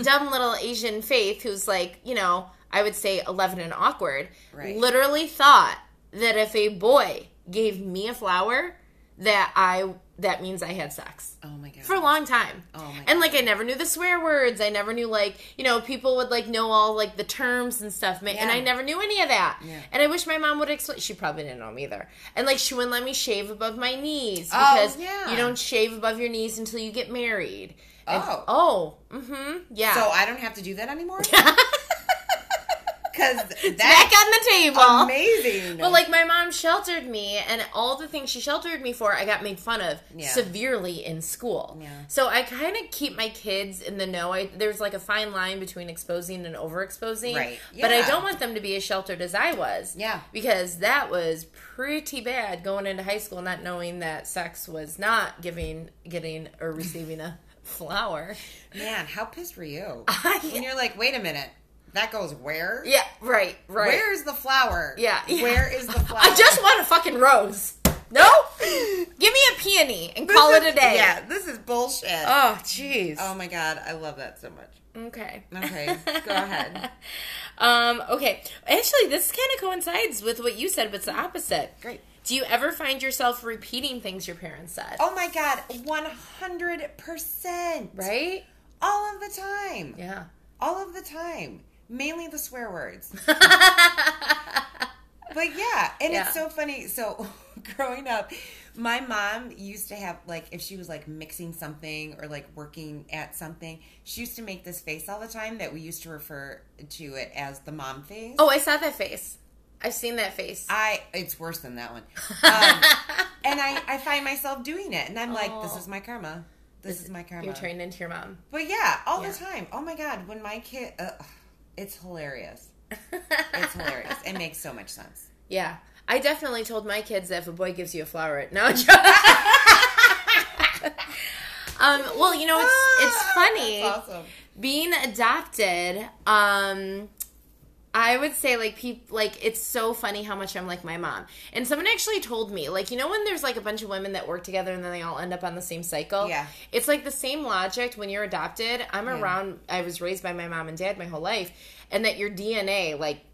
dumb little Asian Faith, who's like, you know, I would say 11 and awkward, right. literally thought that if a boy gave me a flower, that I that means I had sex. Oh my god. For a long time. Oh my god. And like I never knew the swear words. I never knew like, you know, people would like know all like the terms and stuff. Yeah. And I never knew any of that. Yeah. And I wish my mom would explain she probably didn't know either. And like she wouldn't let me shave above my knees oh, because oh, yeah. you don't shave above your knees until you get married. And, oh. Oh. Mm-hmm. Yeah. So I don't have to do that anymore? because that's back on the table. Amazing. But like my mom sheltered me, and all the things she sheltered me for, I got made fun of yeah. severely in school. Yeah. So I kind of keep my kids in the know. I, there's like a fine line between exposing and overexposing. Right. Yeah. But I don't want them to be as sheltered as I was. Yeah. Because that was pretty bad going into high school, not knowing that sex was not giving, getting, or receiving a flower. Man, how pissed were you? when you're like, wait a minute that goes where? Yeah, right, right. Where is the flower? Yeah. Where is the flower? I just want a fucking rose. No? Give me a peony and this call is, it a day. Yeah, this is bullshit. Oh, jeez. Oh my god, I love that so much. Okay. Okay, go ahead. um, okay. Actually, this kind of coincides with what you said, but it's the opposite. Great. Do you ever find yourself repeating things your parents said? Oh my god, 100%. Right? All of the time. Yeah. All of the time mainly the swear words. but yeah, and yeah. it's so funny. So growing up, my mom used to have like if she was like mixing something or like working at something, she used to make this face all the time that we used to refer to it as the mom face. Oh, I saw that face. I've seen that face. I it's worse than that one. Um, and I I find myself doing it, and I'm oh. like, this is my karma. This, this is my karma. You're trained into your mom. But yeah, all yeah. the time. Oh my god, when my kid. Uh, it's hilarious. it's hilarious. It makes so much sense. Yeah. I definitely told my kids that if a boy gives you a flower, no. um, well, you know, it's it's funny. awesome. Being adopted, um, I would say like people like it's so funny how much I'm like my mom. And someone actually told me like you know when there's like a bunch of women that work together and then they all end up on the same cycle. Yeah, it's like the same logic when you're adopted. I'm yeah. around. I was raised by my mom and dad my whole life, and that your DNA like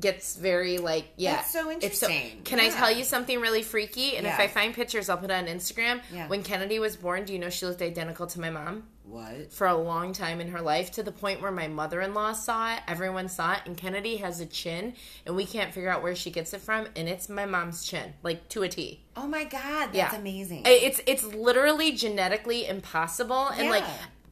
gets very like yeah That's so interesting so, can yeah. i tell you something really freaky and yeah. if i find pictures i'll put it on instagram yeah. when kennedy was born do you know she looked identical to my mom What? For a long time in her life, to the point where my mother in law saw it, everyone saw it, and Kennedy has a chin, and we can't figure out where she gets it from, and it's my mom's chin, like to a T. Oh my god, that's yeah. amazing. It's it's literally genetically impossible, and yeah. like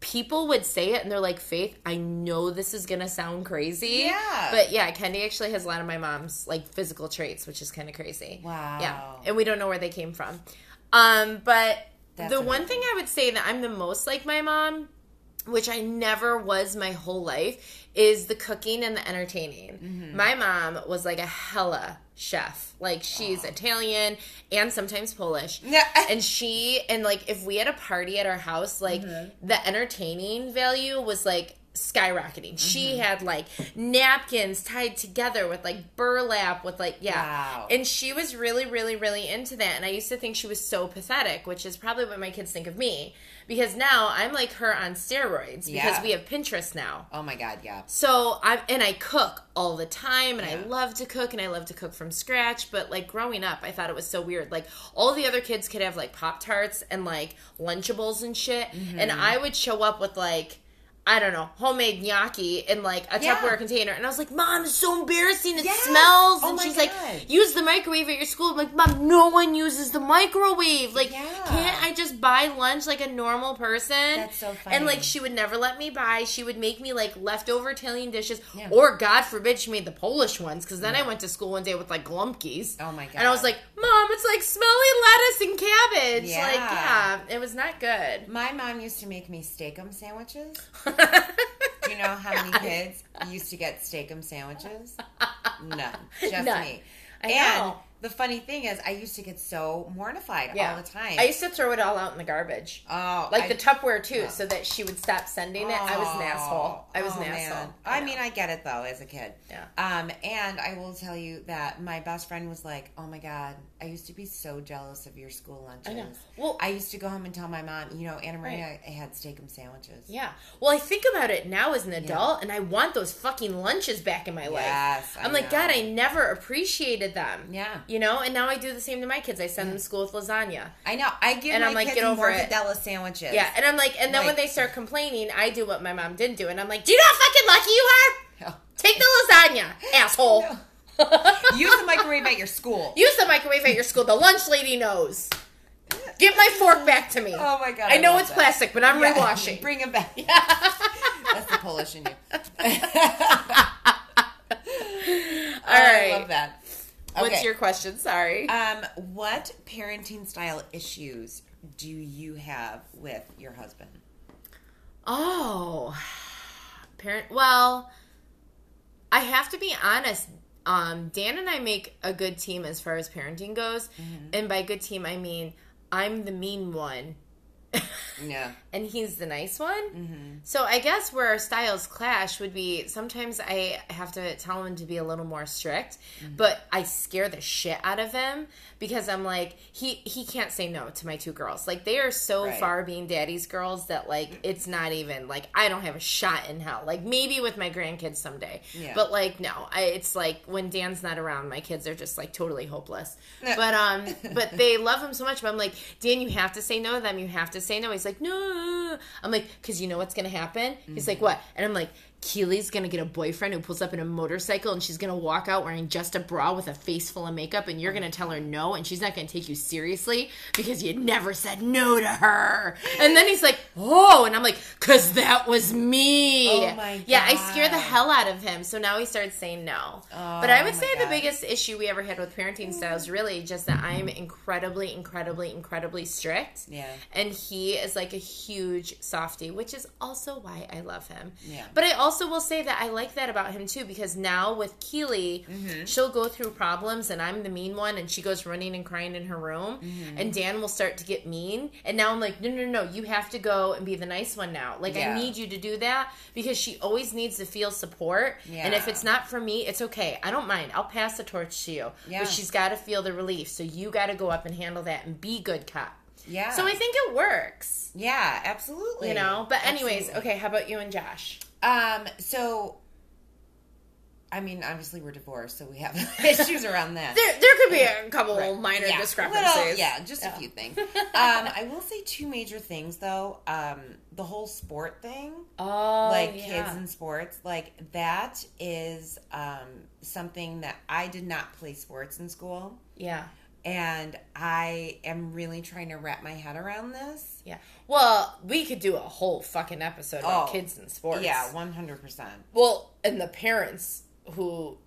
people would say it and they're like, Faith, I know this is gonna sound crazy. Yeah. But yeah, Kennedy actually has a lot of my mom's like physical traits, which is kind of crazy. Wow. Yeah. And we don't know where they came from. Um, but That's the amazing. one thing I would say that I'm the most like my mom, which I never was my whole life, is the cooking and the entertaining. Mm-hmm. My mom was like a hella chef. Like she's. Italian and sometimes Polish. Yeah. And she and like if we had a party at our house, like mm-hmm. the entertaining value was like skyrocketing. Mm-hmm. She had like napkins tied together with like burlap with like yeah. Wow. And she was really really really into that and I used to think she was so pathetic, which is probably what my kids think of me because now I'm like her on steroids because yeah. we have Pinterest now. Oh my god, yeah. So I and I cook all the time and yeah. I love to cook and I love to cook from scratch, but like growing up I thought it was so weird. Like all the other kids could have like Pop Tarts and like Lunchables and shit mm-hmm. and I would show up with like I don't know, homemade gnocchi in like a yeah. Tupperware container. And I was like, Mom, it's so embarrassing. It smells. Oh and she's God. like, use the microwave at your school. I'm like, Mom, no one uses the microwave. Like, yeah. can't I just buy lunch like a normal person? That's so funny. And like, she would never let me buy. She would make me like leftover Italian dishes. Yeah. Or, God forbid, she made the Polish ones. Because then I went to school one day with like glumpkies. Oh my God. And I was like, Mom, it's like smelly lettuce and cabbage. Like, yeah, it was not good. My mom used to make me Steak-umm sandwiches. Do you know how many kids used to get Steak-umm sandwiches? None. Just None. me. I and know the funny thing is, I used to get so mortified yeah. all the time. I used to throw it all out in the garbage. Oh, like I, the Tupperware too, so that she would stop sending it. Oh, I was an asshole. I was oh, an asshole. I, I mean, I get it though, as a kid. Yeah. Um, and I will tell you that my best friend was like, "Oh my god, I used to be so jealous of your school lunches." I know. Well, I used to go home and tell my mom, you know, Anna Maria, right. I had Steak-umm sandwiches. Yeah. Well, I think about it now as an adult, yeah. and I want those fucking lunches back in my life. Yes. I'm I like, know. God, I never appreciated them. Yeah. You know, and now I do the same to my kids. I send them to school with lasagna. I know. I give and my I'm like, kids get over mortadella it. sandwiches. Yeah, and I'm like, and then like, when they start complaining, I do what my mom didn't do, and I'm like, do you know how fucking lucky you are? Oh. Take the lasagna, asshole. No. Use the microwave at your school. Use the microwave at your school. The lunch lady knows. Get my fork back to me. Oh my god! I, I know it's that. plastic, but I'm yeah, rewashing. Bring it back. Yeah. That's the Polish in you. All right. I love that. Okay. What's your question? Sorry. Um, what parenting style issues do you have with your husband? Oh, parent. Well, I have to be honest. Um, Dan and I make a good team as far as parenting goes, mm-hmm. and by good team I mean I'm the mean one yeah. And he's the nice one. Mm-hmm. So I guess where our styles clash would be sometimes I have to tell him to be a little more strict, mm-hmm. but I scare the shit out of him because I'm like he he can't say no to my two girls. Like they are so right. far being daddy's girls that like it's not even like I don't have a shot in hell. Like maybe with my grandkids someday. Yeah. But like no, I, it's like when Dan's not around, my kids are just like totally hopeless. but um but they love him so much. But I'm like Dan, you have to say no to them. You have to say no. He's like, no. I'm like, because you know what's going to happen? Mm-hmm. He's like, what? And I'm like, Keely's gonna get a boyfriend who pulls up in a motorcycle and she's gonna walk out wearing just a bra with a face full of makeup and you're gonna tell her no and she's not gonna take you seriously because you never said no to her. And then he's like, oh, and I'm like, cause that was me. Oh my God. Yeah, I scare the hell out of him. So now he starts saying no. Oh but I oh would say God. the biggest issue we ever had with parenting styles really just that I'm incredibly, incredibly, incredibly strict. Yeah. And he is like a huge softy, which is also why I love him. Yeah. But I also also will say that I like that about him too because now with Keely, mm-hmm. she'll go through problems and I'm the mean one and she goes running and crying in her room mm-hmm. and Dan will start to get mean and now I'm like no no no you have to go and be the nice one now like yeah. I need you to do that because she always needs to feel support yeah. and if it's not for me it's okay I don't mind I'll pass the torch to you yeah. but she's got to feel the relief so you got to go up and handle that and be good cop yeah. So I think it works. Yeah, absolutely. You know, but anyways, absolutely. okay, how about you and Josh? Um, so I mean, obviously we're divorced, so we have issues around that. There, there could be a couple right. minor yeah. discrepancies. Little, yeah, just yeah. a few things. um, I will say two major things though. Um, the whole sport thing, oh, like yeah. kids and sports, like that is um, something that I did not play sports in school. Yeah and I am really trying to wrap my head around this. Yeah. Well, we could do a whole fucking episode oh, on kids and sports. Yeah, one hundred percent. Well, and the parents who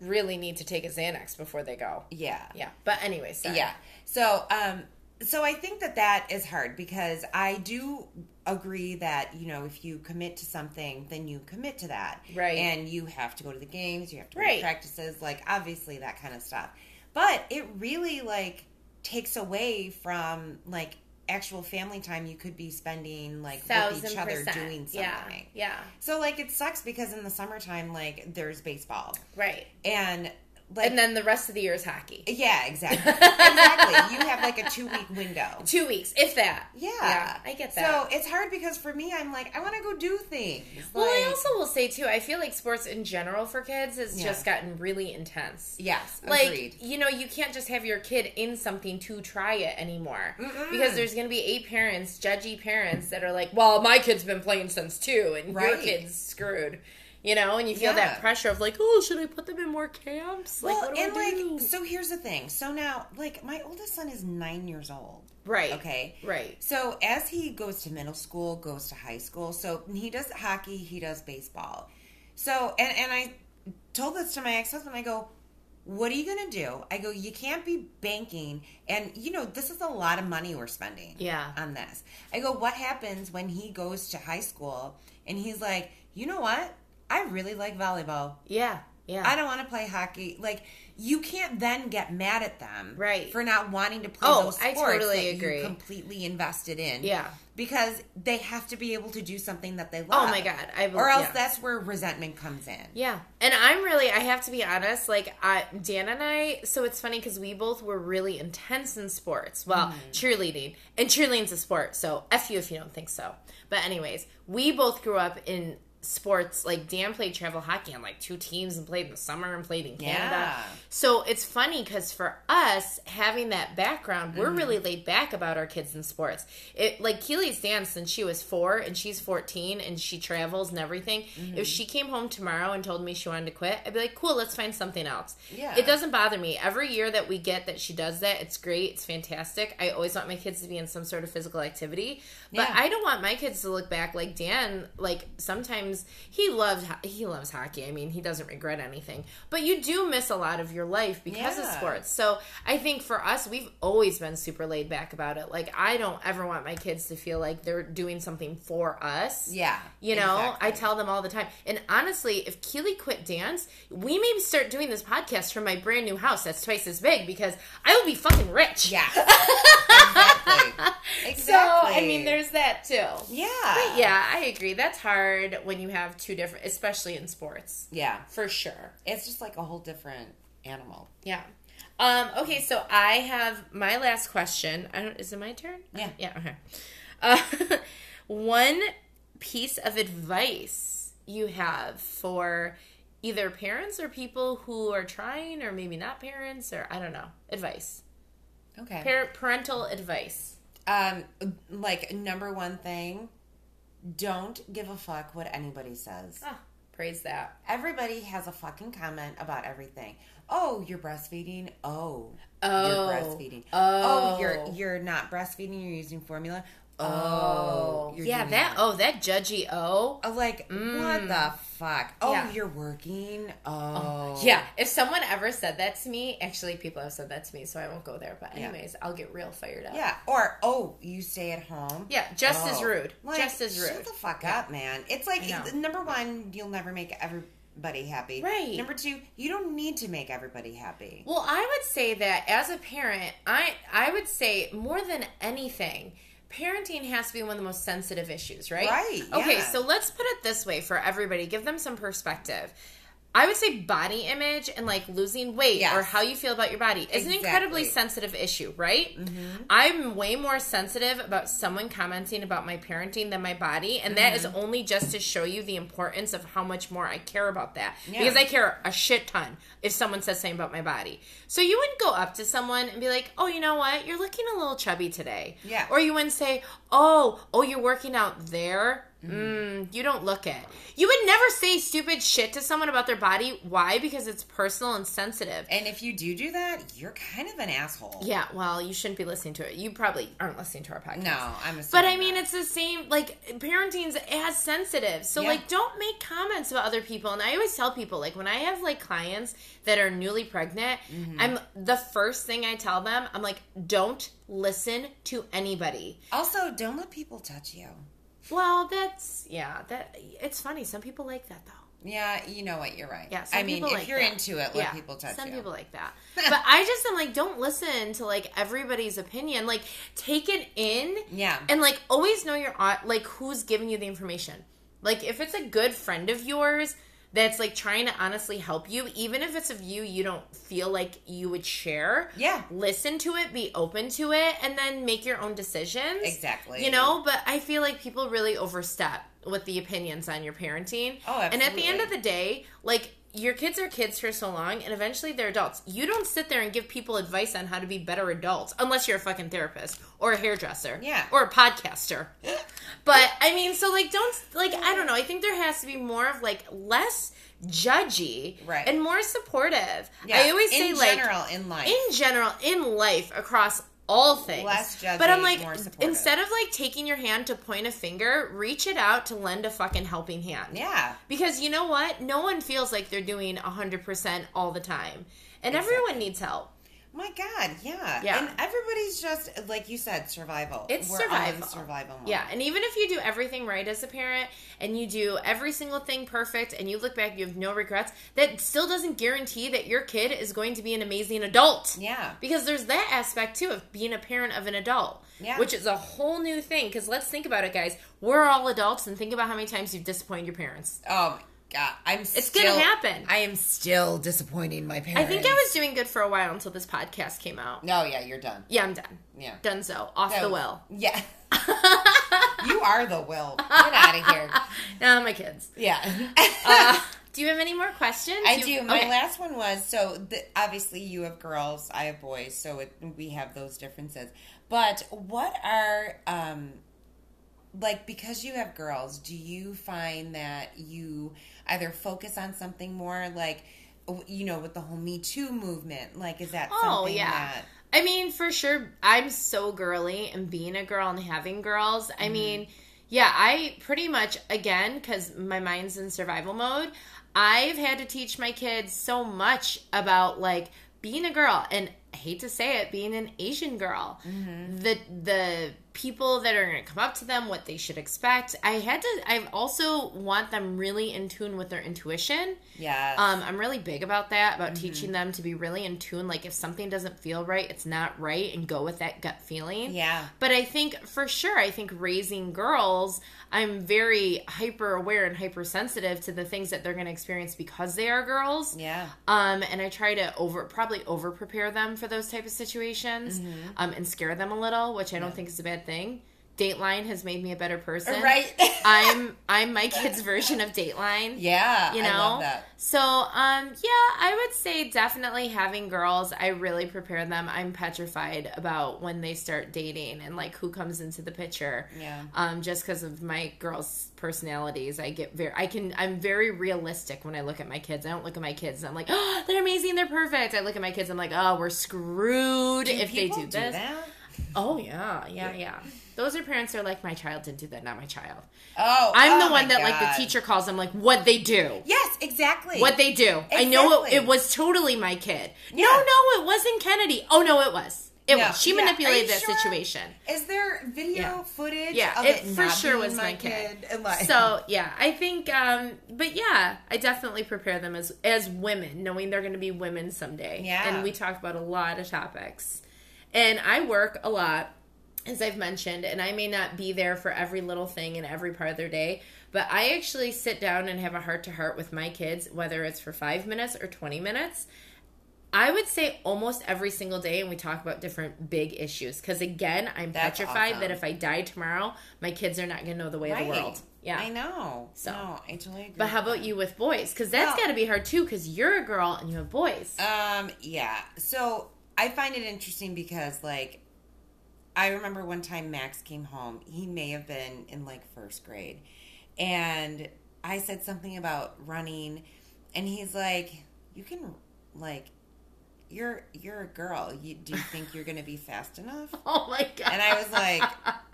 really need to take a Xanax before they go. Yeah. Yeah. But anyways, sorry. yeah. So, um, so I think that that is hard because I do agree that you know if you commit to something, then you commit to that, right? And you have to go to the games, you have to go right. to practices, like obviously that kind of stuff. But it really like takes away from like actual family time you could be spending like Thousand with each other percent. doing something. Yeah. Yeah. So like it sucks because in the summertime like there's baseball. Right. And like, and then the rest of the year is hockey. Yeah, exactly. exactly. You have like a two week window. Two weeks, if that. Yeah. Yeah, I get that. So it's hard because for me, I'm like, I want to go do things. Well, like, I also will say too, I feel like sports in general for kids has yeah. just gotten really intense. Yes. Like, agreed. you know, you can't just have your kid in something to try it anymore. Mm-mm. Because there's going to be eight parents, judgy parents, that are like, well, my kid's been playing since two, and right. your kid's screwed you know, and you feel yeah. that pressure of like, oh, should I put them in more camps? Like, well, and like, so here's the thing. So now, like, my oldest son is nine years old. Right. Okay. Right. So as he goes to middle school, goes to high school, so he does hockey, he does baseball. So, and and I told this to my ex husband. I go, what are you going to do? I go, you can't be banking. And, you know, this is a lot of money we're spending yeah. on this. I go, what happens when he goes to high school and he's like, you know what? I really like volleyball. Yeah. Yeah. I don't want to play hockey. Like you can't then get mad at them right for not wanting to play oh, those sports I totally that agree. you completely invested in. Yeah. Because they have to be able to do something that they love. Oh my god. I or else yeah. that's where resentment comes in. Yeah. And I'm really I have to be honest, like I, Dan and I so it's funny cuz we both were really intense in sports. Well, mm. cheerleading. And cheerleading's a sport. So F you if you don't think so. But anyways, we both grew up in sports like Dan played travel hockey on like two teams and played in the summer and played in Canada. Yeah. So it's funny because for us having that background, we're mm-hmm. really laid back about our kids in sports. It like Keely's danced since she was four and she's fourteen and she travels and everything. Mm-hmm. If she came home tomorrow and told me she wanted to quit, I'd be like, cool, let's find something else. Yeah. It doesn't bother me. Every year that we get that she does that, it's great. It's fantastic. I always want my kids to be in some sort of physical activity. But yeah. I don't want my kids to look back like Dan, like sometimes he loves he loves hockey. I mean, he doesn't regret anything. But you do miss a lot of your life because yeah. of sports. So I think for us, we've always been super laid back about it. Like I don't ever want my kids to feel like they're doing something for us. Yeah, you know, exactly. I tell them all the time. And honestly, if Keely quit dance, we maybe start doing this podcast from my brand new house that's twice as big because I will be fucking rich. Yeah. exactly. exactly. So I mean, there's that too. Yeah. But yeah, I agree. That's hard when you have two different, especially in sports. Yeah, for sure. It's just like a whole different animal. Yeah. Um, okay, so I have my last question. I don't. Is it my turn? Yeah. Yeah. Okay. Uh, one piece of advice you have for either parents or people who are trying, or maybe not parents, or I don't know, advice. Okay. Par- parental advice. Um, like number one thing, don't give a fuck what anybody says. Ah, praise that. Everybody has a fucking comment about everything. Oh, you're breastfeeding. Oh, oh, you're breastfeeding. Oh. oh, you're you're not breastfeeding. You're using formula. Oh, yeah, that, oh that judgy oh. oh like mm. what the fuck? Oh, yeah. you're working. Oh. oh. yeah. If someone ever said that to me, actually, people have said that to me, so I won't go there. But anyways, yeah. I'll get real fired up. Yeah. Or oh, you stay at home. Yeah, just oh. as rude. Like, just as rude. Shut the fuck yeah. up, man. It's like number one, you'll never make everybody happy. Right. Number two, you don't need to make everybody happy. Well, I would say that as a parent, I I would say more than anything parenting has to be one of the most sensitive issues, right? Right. Okay, so let's put it this way for everybody, give them some perspective. I would say body image and like losing weight Yes. or how you feel about your body is an incredibly sensitive issue, right? Mm-hmm. I'm way more sensitive about someone commenting about my parenting than my body, and that is Mm-hmm. only just to show you the importance of how much more I care about that. Yeah. Because I care a shit ton if someone says something about my body. So you wouldn't go up to someone and be like, "Oh, you know what? You're looking a little chubby today." Yeah. Or you wouldn't say, "Oh, oh, you're working out there." Mm, you don't look it. You would never say stupid shit to someone about their body. Why? Because it's personal and sensitive. And if you do do that, you're kind of an asshole. Yeah, well, you shouldn't be listening to it. You probably aren't listening to our podcast. No, I'm assuming. But I mean, that. it's the same. Like parenting's as sensitive, so Yeah. like, don't make comments about other people. And I always tell people, like, when I have like clients that are newly pregnant, Mm-hmm. I'm the first thing I tell them, I'm like, don't listen to anybody. also don't let people touch you. Well, that's yeah, that it's funny. Some people like that though. Yeah, you know what? You're right. Yeah, some I mean, if like you're that. into it, let Yeah, people touch Some you. Some people like that, but I just am like, don't listen to like everybody's opinion. Like, take it in, Yeah. and like always know your uh, like who's giving you the information. Like, if it's a good friend of yours that's like trying to honestly help you, even if it's a view you don't feel like you would share, Yeah. listen to it, be open to it, and then make your own decisions. Exactly. You know, but I feel like people really overstep with the opinions on your parenting. Oh, absolutely. And at the end of the day, like your kids are kids for so long and eventually they're adults. You don't sit there and give people advice on how to be better adults unless you're a fucking therapist or a hairdresser. Yeah. Or a podcaster. but I mean, so like don't like I don't know. I think there has to be more of like less judgy Right. and more supportive. Yeah. I always in say like general in life. in general in life across all things. Less but i'm like instead of like taking your hand to point a finger reach it out to lend a fucking helping hand. Yeah. because you know what? No one feels like they're doing 100% all the time. And everyone needs help My God, yeah. Yeah. And everybody's just like you said, survival. It's We're survival. survival mode. yeah and even if you do everything right as a parent and you do every single thing perfect and you look back you have no regrets that still doesn't guarantee that your kid is going to be an amazing adult Yeah. Because there's that aspect too of being a parent of an adult. Yeah. Which is a whole new thing. Because let's think about it, guys. We're all adults, and think about how many times you've disappointed your parents. Oh God, I'm. It's still, gonna happen. I am still disappointing my parents. I think I was doing good for a while until this podcast came out. No, yeah, you're done. Yeah, I'm done. Yeah. Done so. Off That the was- well. Yeah. you are the will. Get out of here. Now my kids. Yeah. Uh, do you have any more questions? I You- do. My okay. last one was so the, obviously you have girls, I have boys, so it, we have those differences. But what are um like because you have girls, do you find that you either focus on something more like you know with the whole Me Too movement? Like is that Oh something yeah. that I mean, for sure, I'm so girly and being a girl and having girls. I mm-hmm. mean, yeah, I pretty much again because my mind's in survival mode. I've had to teach my kids so much about like being a girl and I hate to say it, being an Asian girl. Mm-hmm. The the people that are going to come up to them, what they should expect. I had to. I also want them really in tune with their intuition. yeah. Um, I'm really big about that, about teaching them to be really in tune. Like, if something doesn't feel right, it's not right, and go with that gut feeling. Yeah. But I think, for sure, I think raising girls, I'm very hyper aware and hypersensitive to the things that they're going to experience because they are girls. yeah. Um, and I try to over probably over prepare them for those type of situations, Mm-hmm. um, and scare them a little, which I don't think is a bad thing. Dateline has made me a better person. Right. I'm I'm my kid's version of Dateline yeah. you know I love that. so um yeah i would say definitely having girls i really prepare them i'm petrified about when they start dating and like who comes into the picture Yeah. um just because of my girls personalities i get very i can i'm very realistic when i look at my kids i don't look at my kids and i'm like oh they're amazing they're perfect i look at my kids i'm like oh we're screwed if they People do this that? Oh yeah yeah yeah those are parents that are like my child didn't do that not my child Oh, i'm oh the one my that like the teacher calls them like what they do Yes, exactly. what they do. I know it, it was totally my kid. No, Yeah. no, it wasn't Kennedy. Oh no, it was. It No. was. She Yeah. Manipulated that sure? situation. Is there video Yeah. footage? Yeah, of it it, for sure was my kid. And like, So yeah, I think. um But yeah, I definitely prepare them as as women, knowing they're going to be women someday. Yeah. and we talk about a lot of topics, and I work a lot. as I've mentioned, and I may not be there for every little thing in every part of their day, but I actually sit down and have a heart to heart with my kids, whether it's for five minutes or 20 minutes. I would say almost every single day, and we talk about different big issues. Because again, I'm That's petrified awesome. that if I die tomorrow, my kids are not going to know the way of the world. Yeah. I know. So. no, I totally agree. But how about you with boys? Because that's Well- got to be hard too. Because you're a girl and you have boys. Um, yeah. So I find it interesting because, like, I remember one time Max came home. He may have been in like first grade, and I said something about running, and he's like, "You can like." You're you're a girl. You, do you think you're gonna be fast enough? oh my god! And I was like,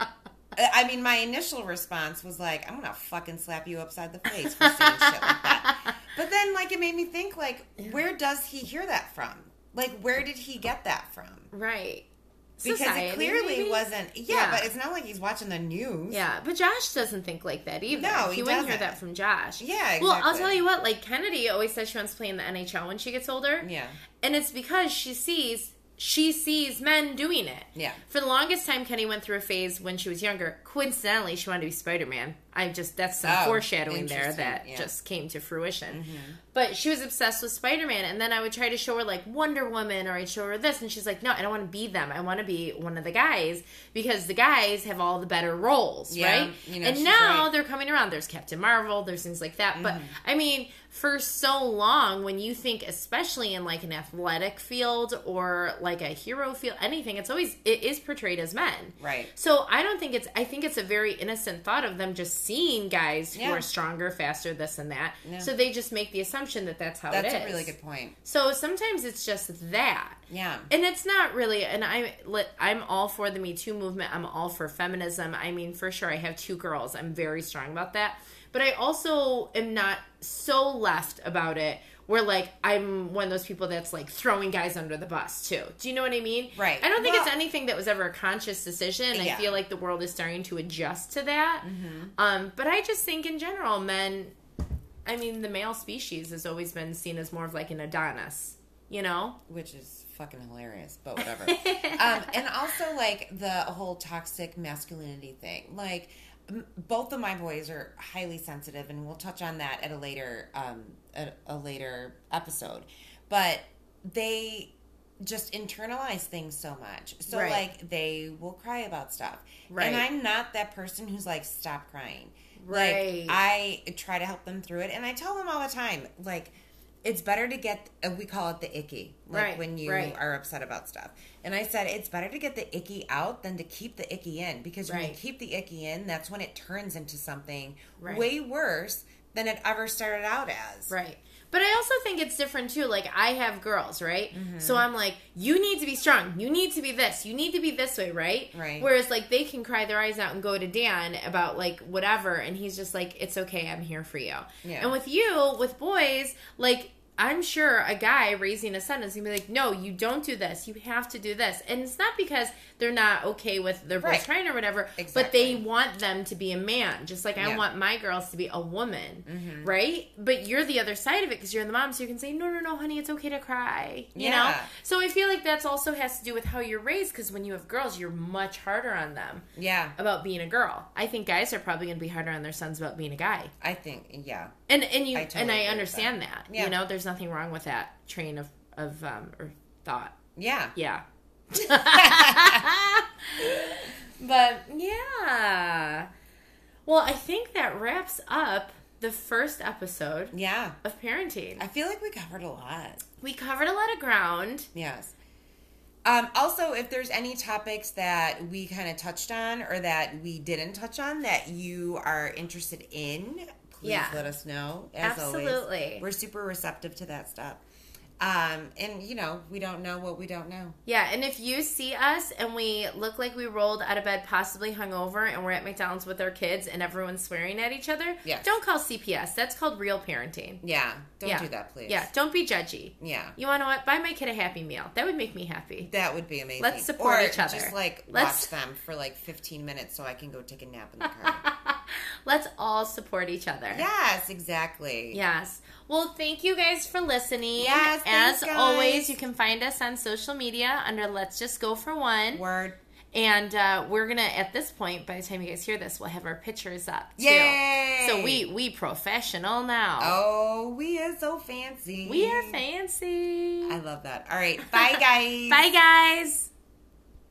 I mean, my initial response was like, I'm gonna fucking slap you upside the face for saying shit like that. But then, like, it made me think, like, where does he hear that from? Like, where did he get that from? right. Because Society, it clearly maybe? wasn't. Yeah, Yeah. but it's not like he's watching the news. Yeah, but Josh doesn't think like that either. No, he, he wouldn't hear that from Josh. Yeah, Well, I'll tell you what. Like Kennedy always says she wants to play in the NHL when she gets older. Yeah. and it's because she sees she sees men doing it. Yeah. For the longest time, Kenny went through a phase when she was younger. Coincidentally, she wanted to be Spider Man. I just that's some Oh, foreshadowing there that yeah. just came to fruition. But she was obsessed with Spider Man, and then I would try to show her like Wonder Woman, or I'd show her this, and she's like, "No, I don't want to be them. I want to be one of the guys because the guys have all the better roles, Yeah, right?" you know, and now right. Mm-hmm. they're coming around. There's Captain Marvel. There's things like that. But I mean, for so long, when you think, especially in like an athletic field or like a hero field, anything, it's always it is portrayed as men, Right. So I don't think it's. I think it's a very innocent thought of them just seeing guys who are stronger, faster, this and that. Yeah. So they just make the assumption that that's how That's it is. a really good point. So sometimes it's just that. Yeah. And it's not really, and I, I'm all for the Me Too movement. I'm all for feminism. I mean, for sure, I have two girls. I'm very strong about that. But I also am not so left about it where, like, I'm one of those people that's, like, throwing guys under the bus, too. Do you know what I mean? Right. I don't think Well- it's anything that was ever a conscious decision. I feel like the world is starting to adjust to that. Um, but I just think, in general, men, I mean, the male species has always been seen as more of, like, an Adonis, you know? which is fucking hilarious, but whatever. um, and also like the whole toxic masculinity thing. Like both of my boys are highly sensitive, and we'll touch on that at a later um, at a later episode. But they just internalize things so much. So Right. like they will cry about stuff. Right. And I'm not that person who's like stop crying. Right. Like I try to help them through it and I tell them all the time like it's better to get we call it the icky like Right, when you right. are upset about stuff. And I said it's better to get the icky out than to keep the icky in because when you Right. keep the icky in that's when it turns into something Right. way worse than it ever started out as. Right. But I also think it's different too. Like I have girls, right? Mm-hmm. So I'm like, you need to be strong. You need to be this. You need to be this way, right? Right. Whereas like they can cry their eyes out and go to Dan about like whatever, and he's just like, it's okay. I'm here for you. Yeah. And with you, with boys, like. I'm sure a guy raising a son is gonna be like, no, you don't do this. You have to do this, and it's not because they're not okay with their voice Right. trying or whatever, but they want them to be a man, just like I want my girls to be a woman, right? But you're the other side of it because you're the mom, so you can say, no, no, no, honey, it's okay to cry, you know. Yeah. So I feel like that's also has to do with how you're raised because when you have girls, you're much harder on them Yeah. about being a girl. I think guys are probably going to be harder on their sons about being a guy, I think yeah. and and you I totally and I understand that. Yeah. You know, there's nothing wrong with that train of of um or thought. Yeah. Yeah. but yeah. Well, I think that wraps up the first episode Yeah. of parenting. I feel like we covered a lot. We covered a lot of ground. Yes. Um, also, if there's any topics that we kind of touched on or that we didn't touch on that you are interested in, please Yeah. let us know. As Absolutely. always, we're super receptive to that stuff. Um, and you know, we don't know what we don't know. Yeah, and if you see us and we look like we rolled out of bed, possibly hungover, and we're at McDonald's with our kids and everyone's swearing at each other, Yes. don't call CPS. That's called real parenting. Yeah, don't yeah. do that, please. Yeah, don't be judgy. yeah, You want to what? Buy my kid a Happy Meal. That would make me happy. that would be amazing. Let's support or each other. Just like Let's- watch them for like 15 minutes so I can go take a nap in the car. Let's all support each other. yes, exactly. Yes. Well, thank you guys for listening. Yes, As guys. always, you can find us on social media under Let's Just Go for One. Word. And uh, we're gonna at this point, by the time you guys hear this, we'll have our pictures up. Too. Yay! So we we professional now. Oh, we are so fancy. We are fancy. I love that. All right, bye guys. Bye guys.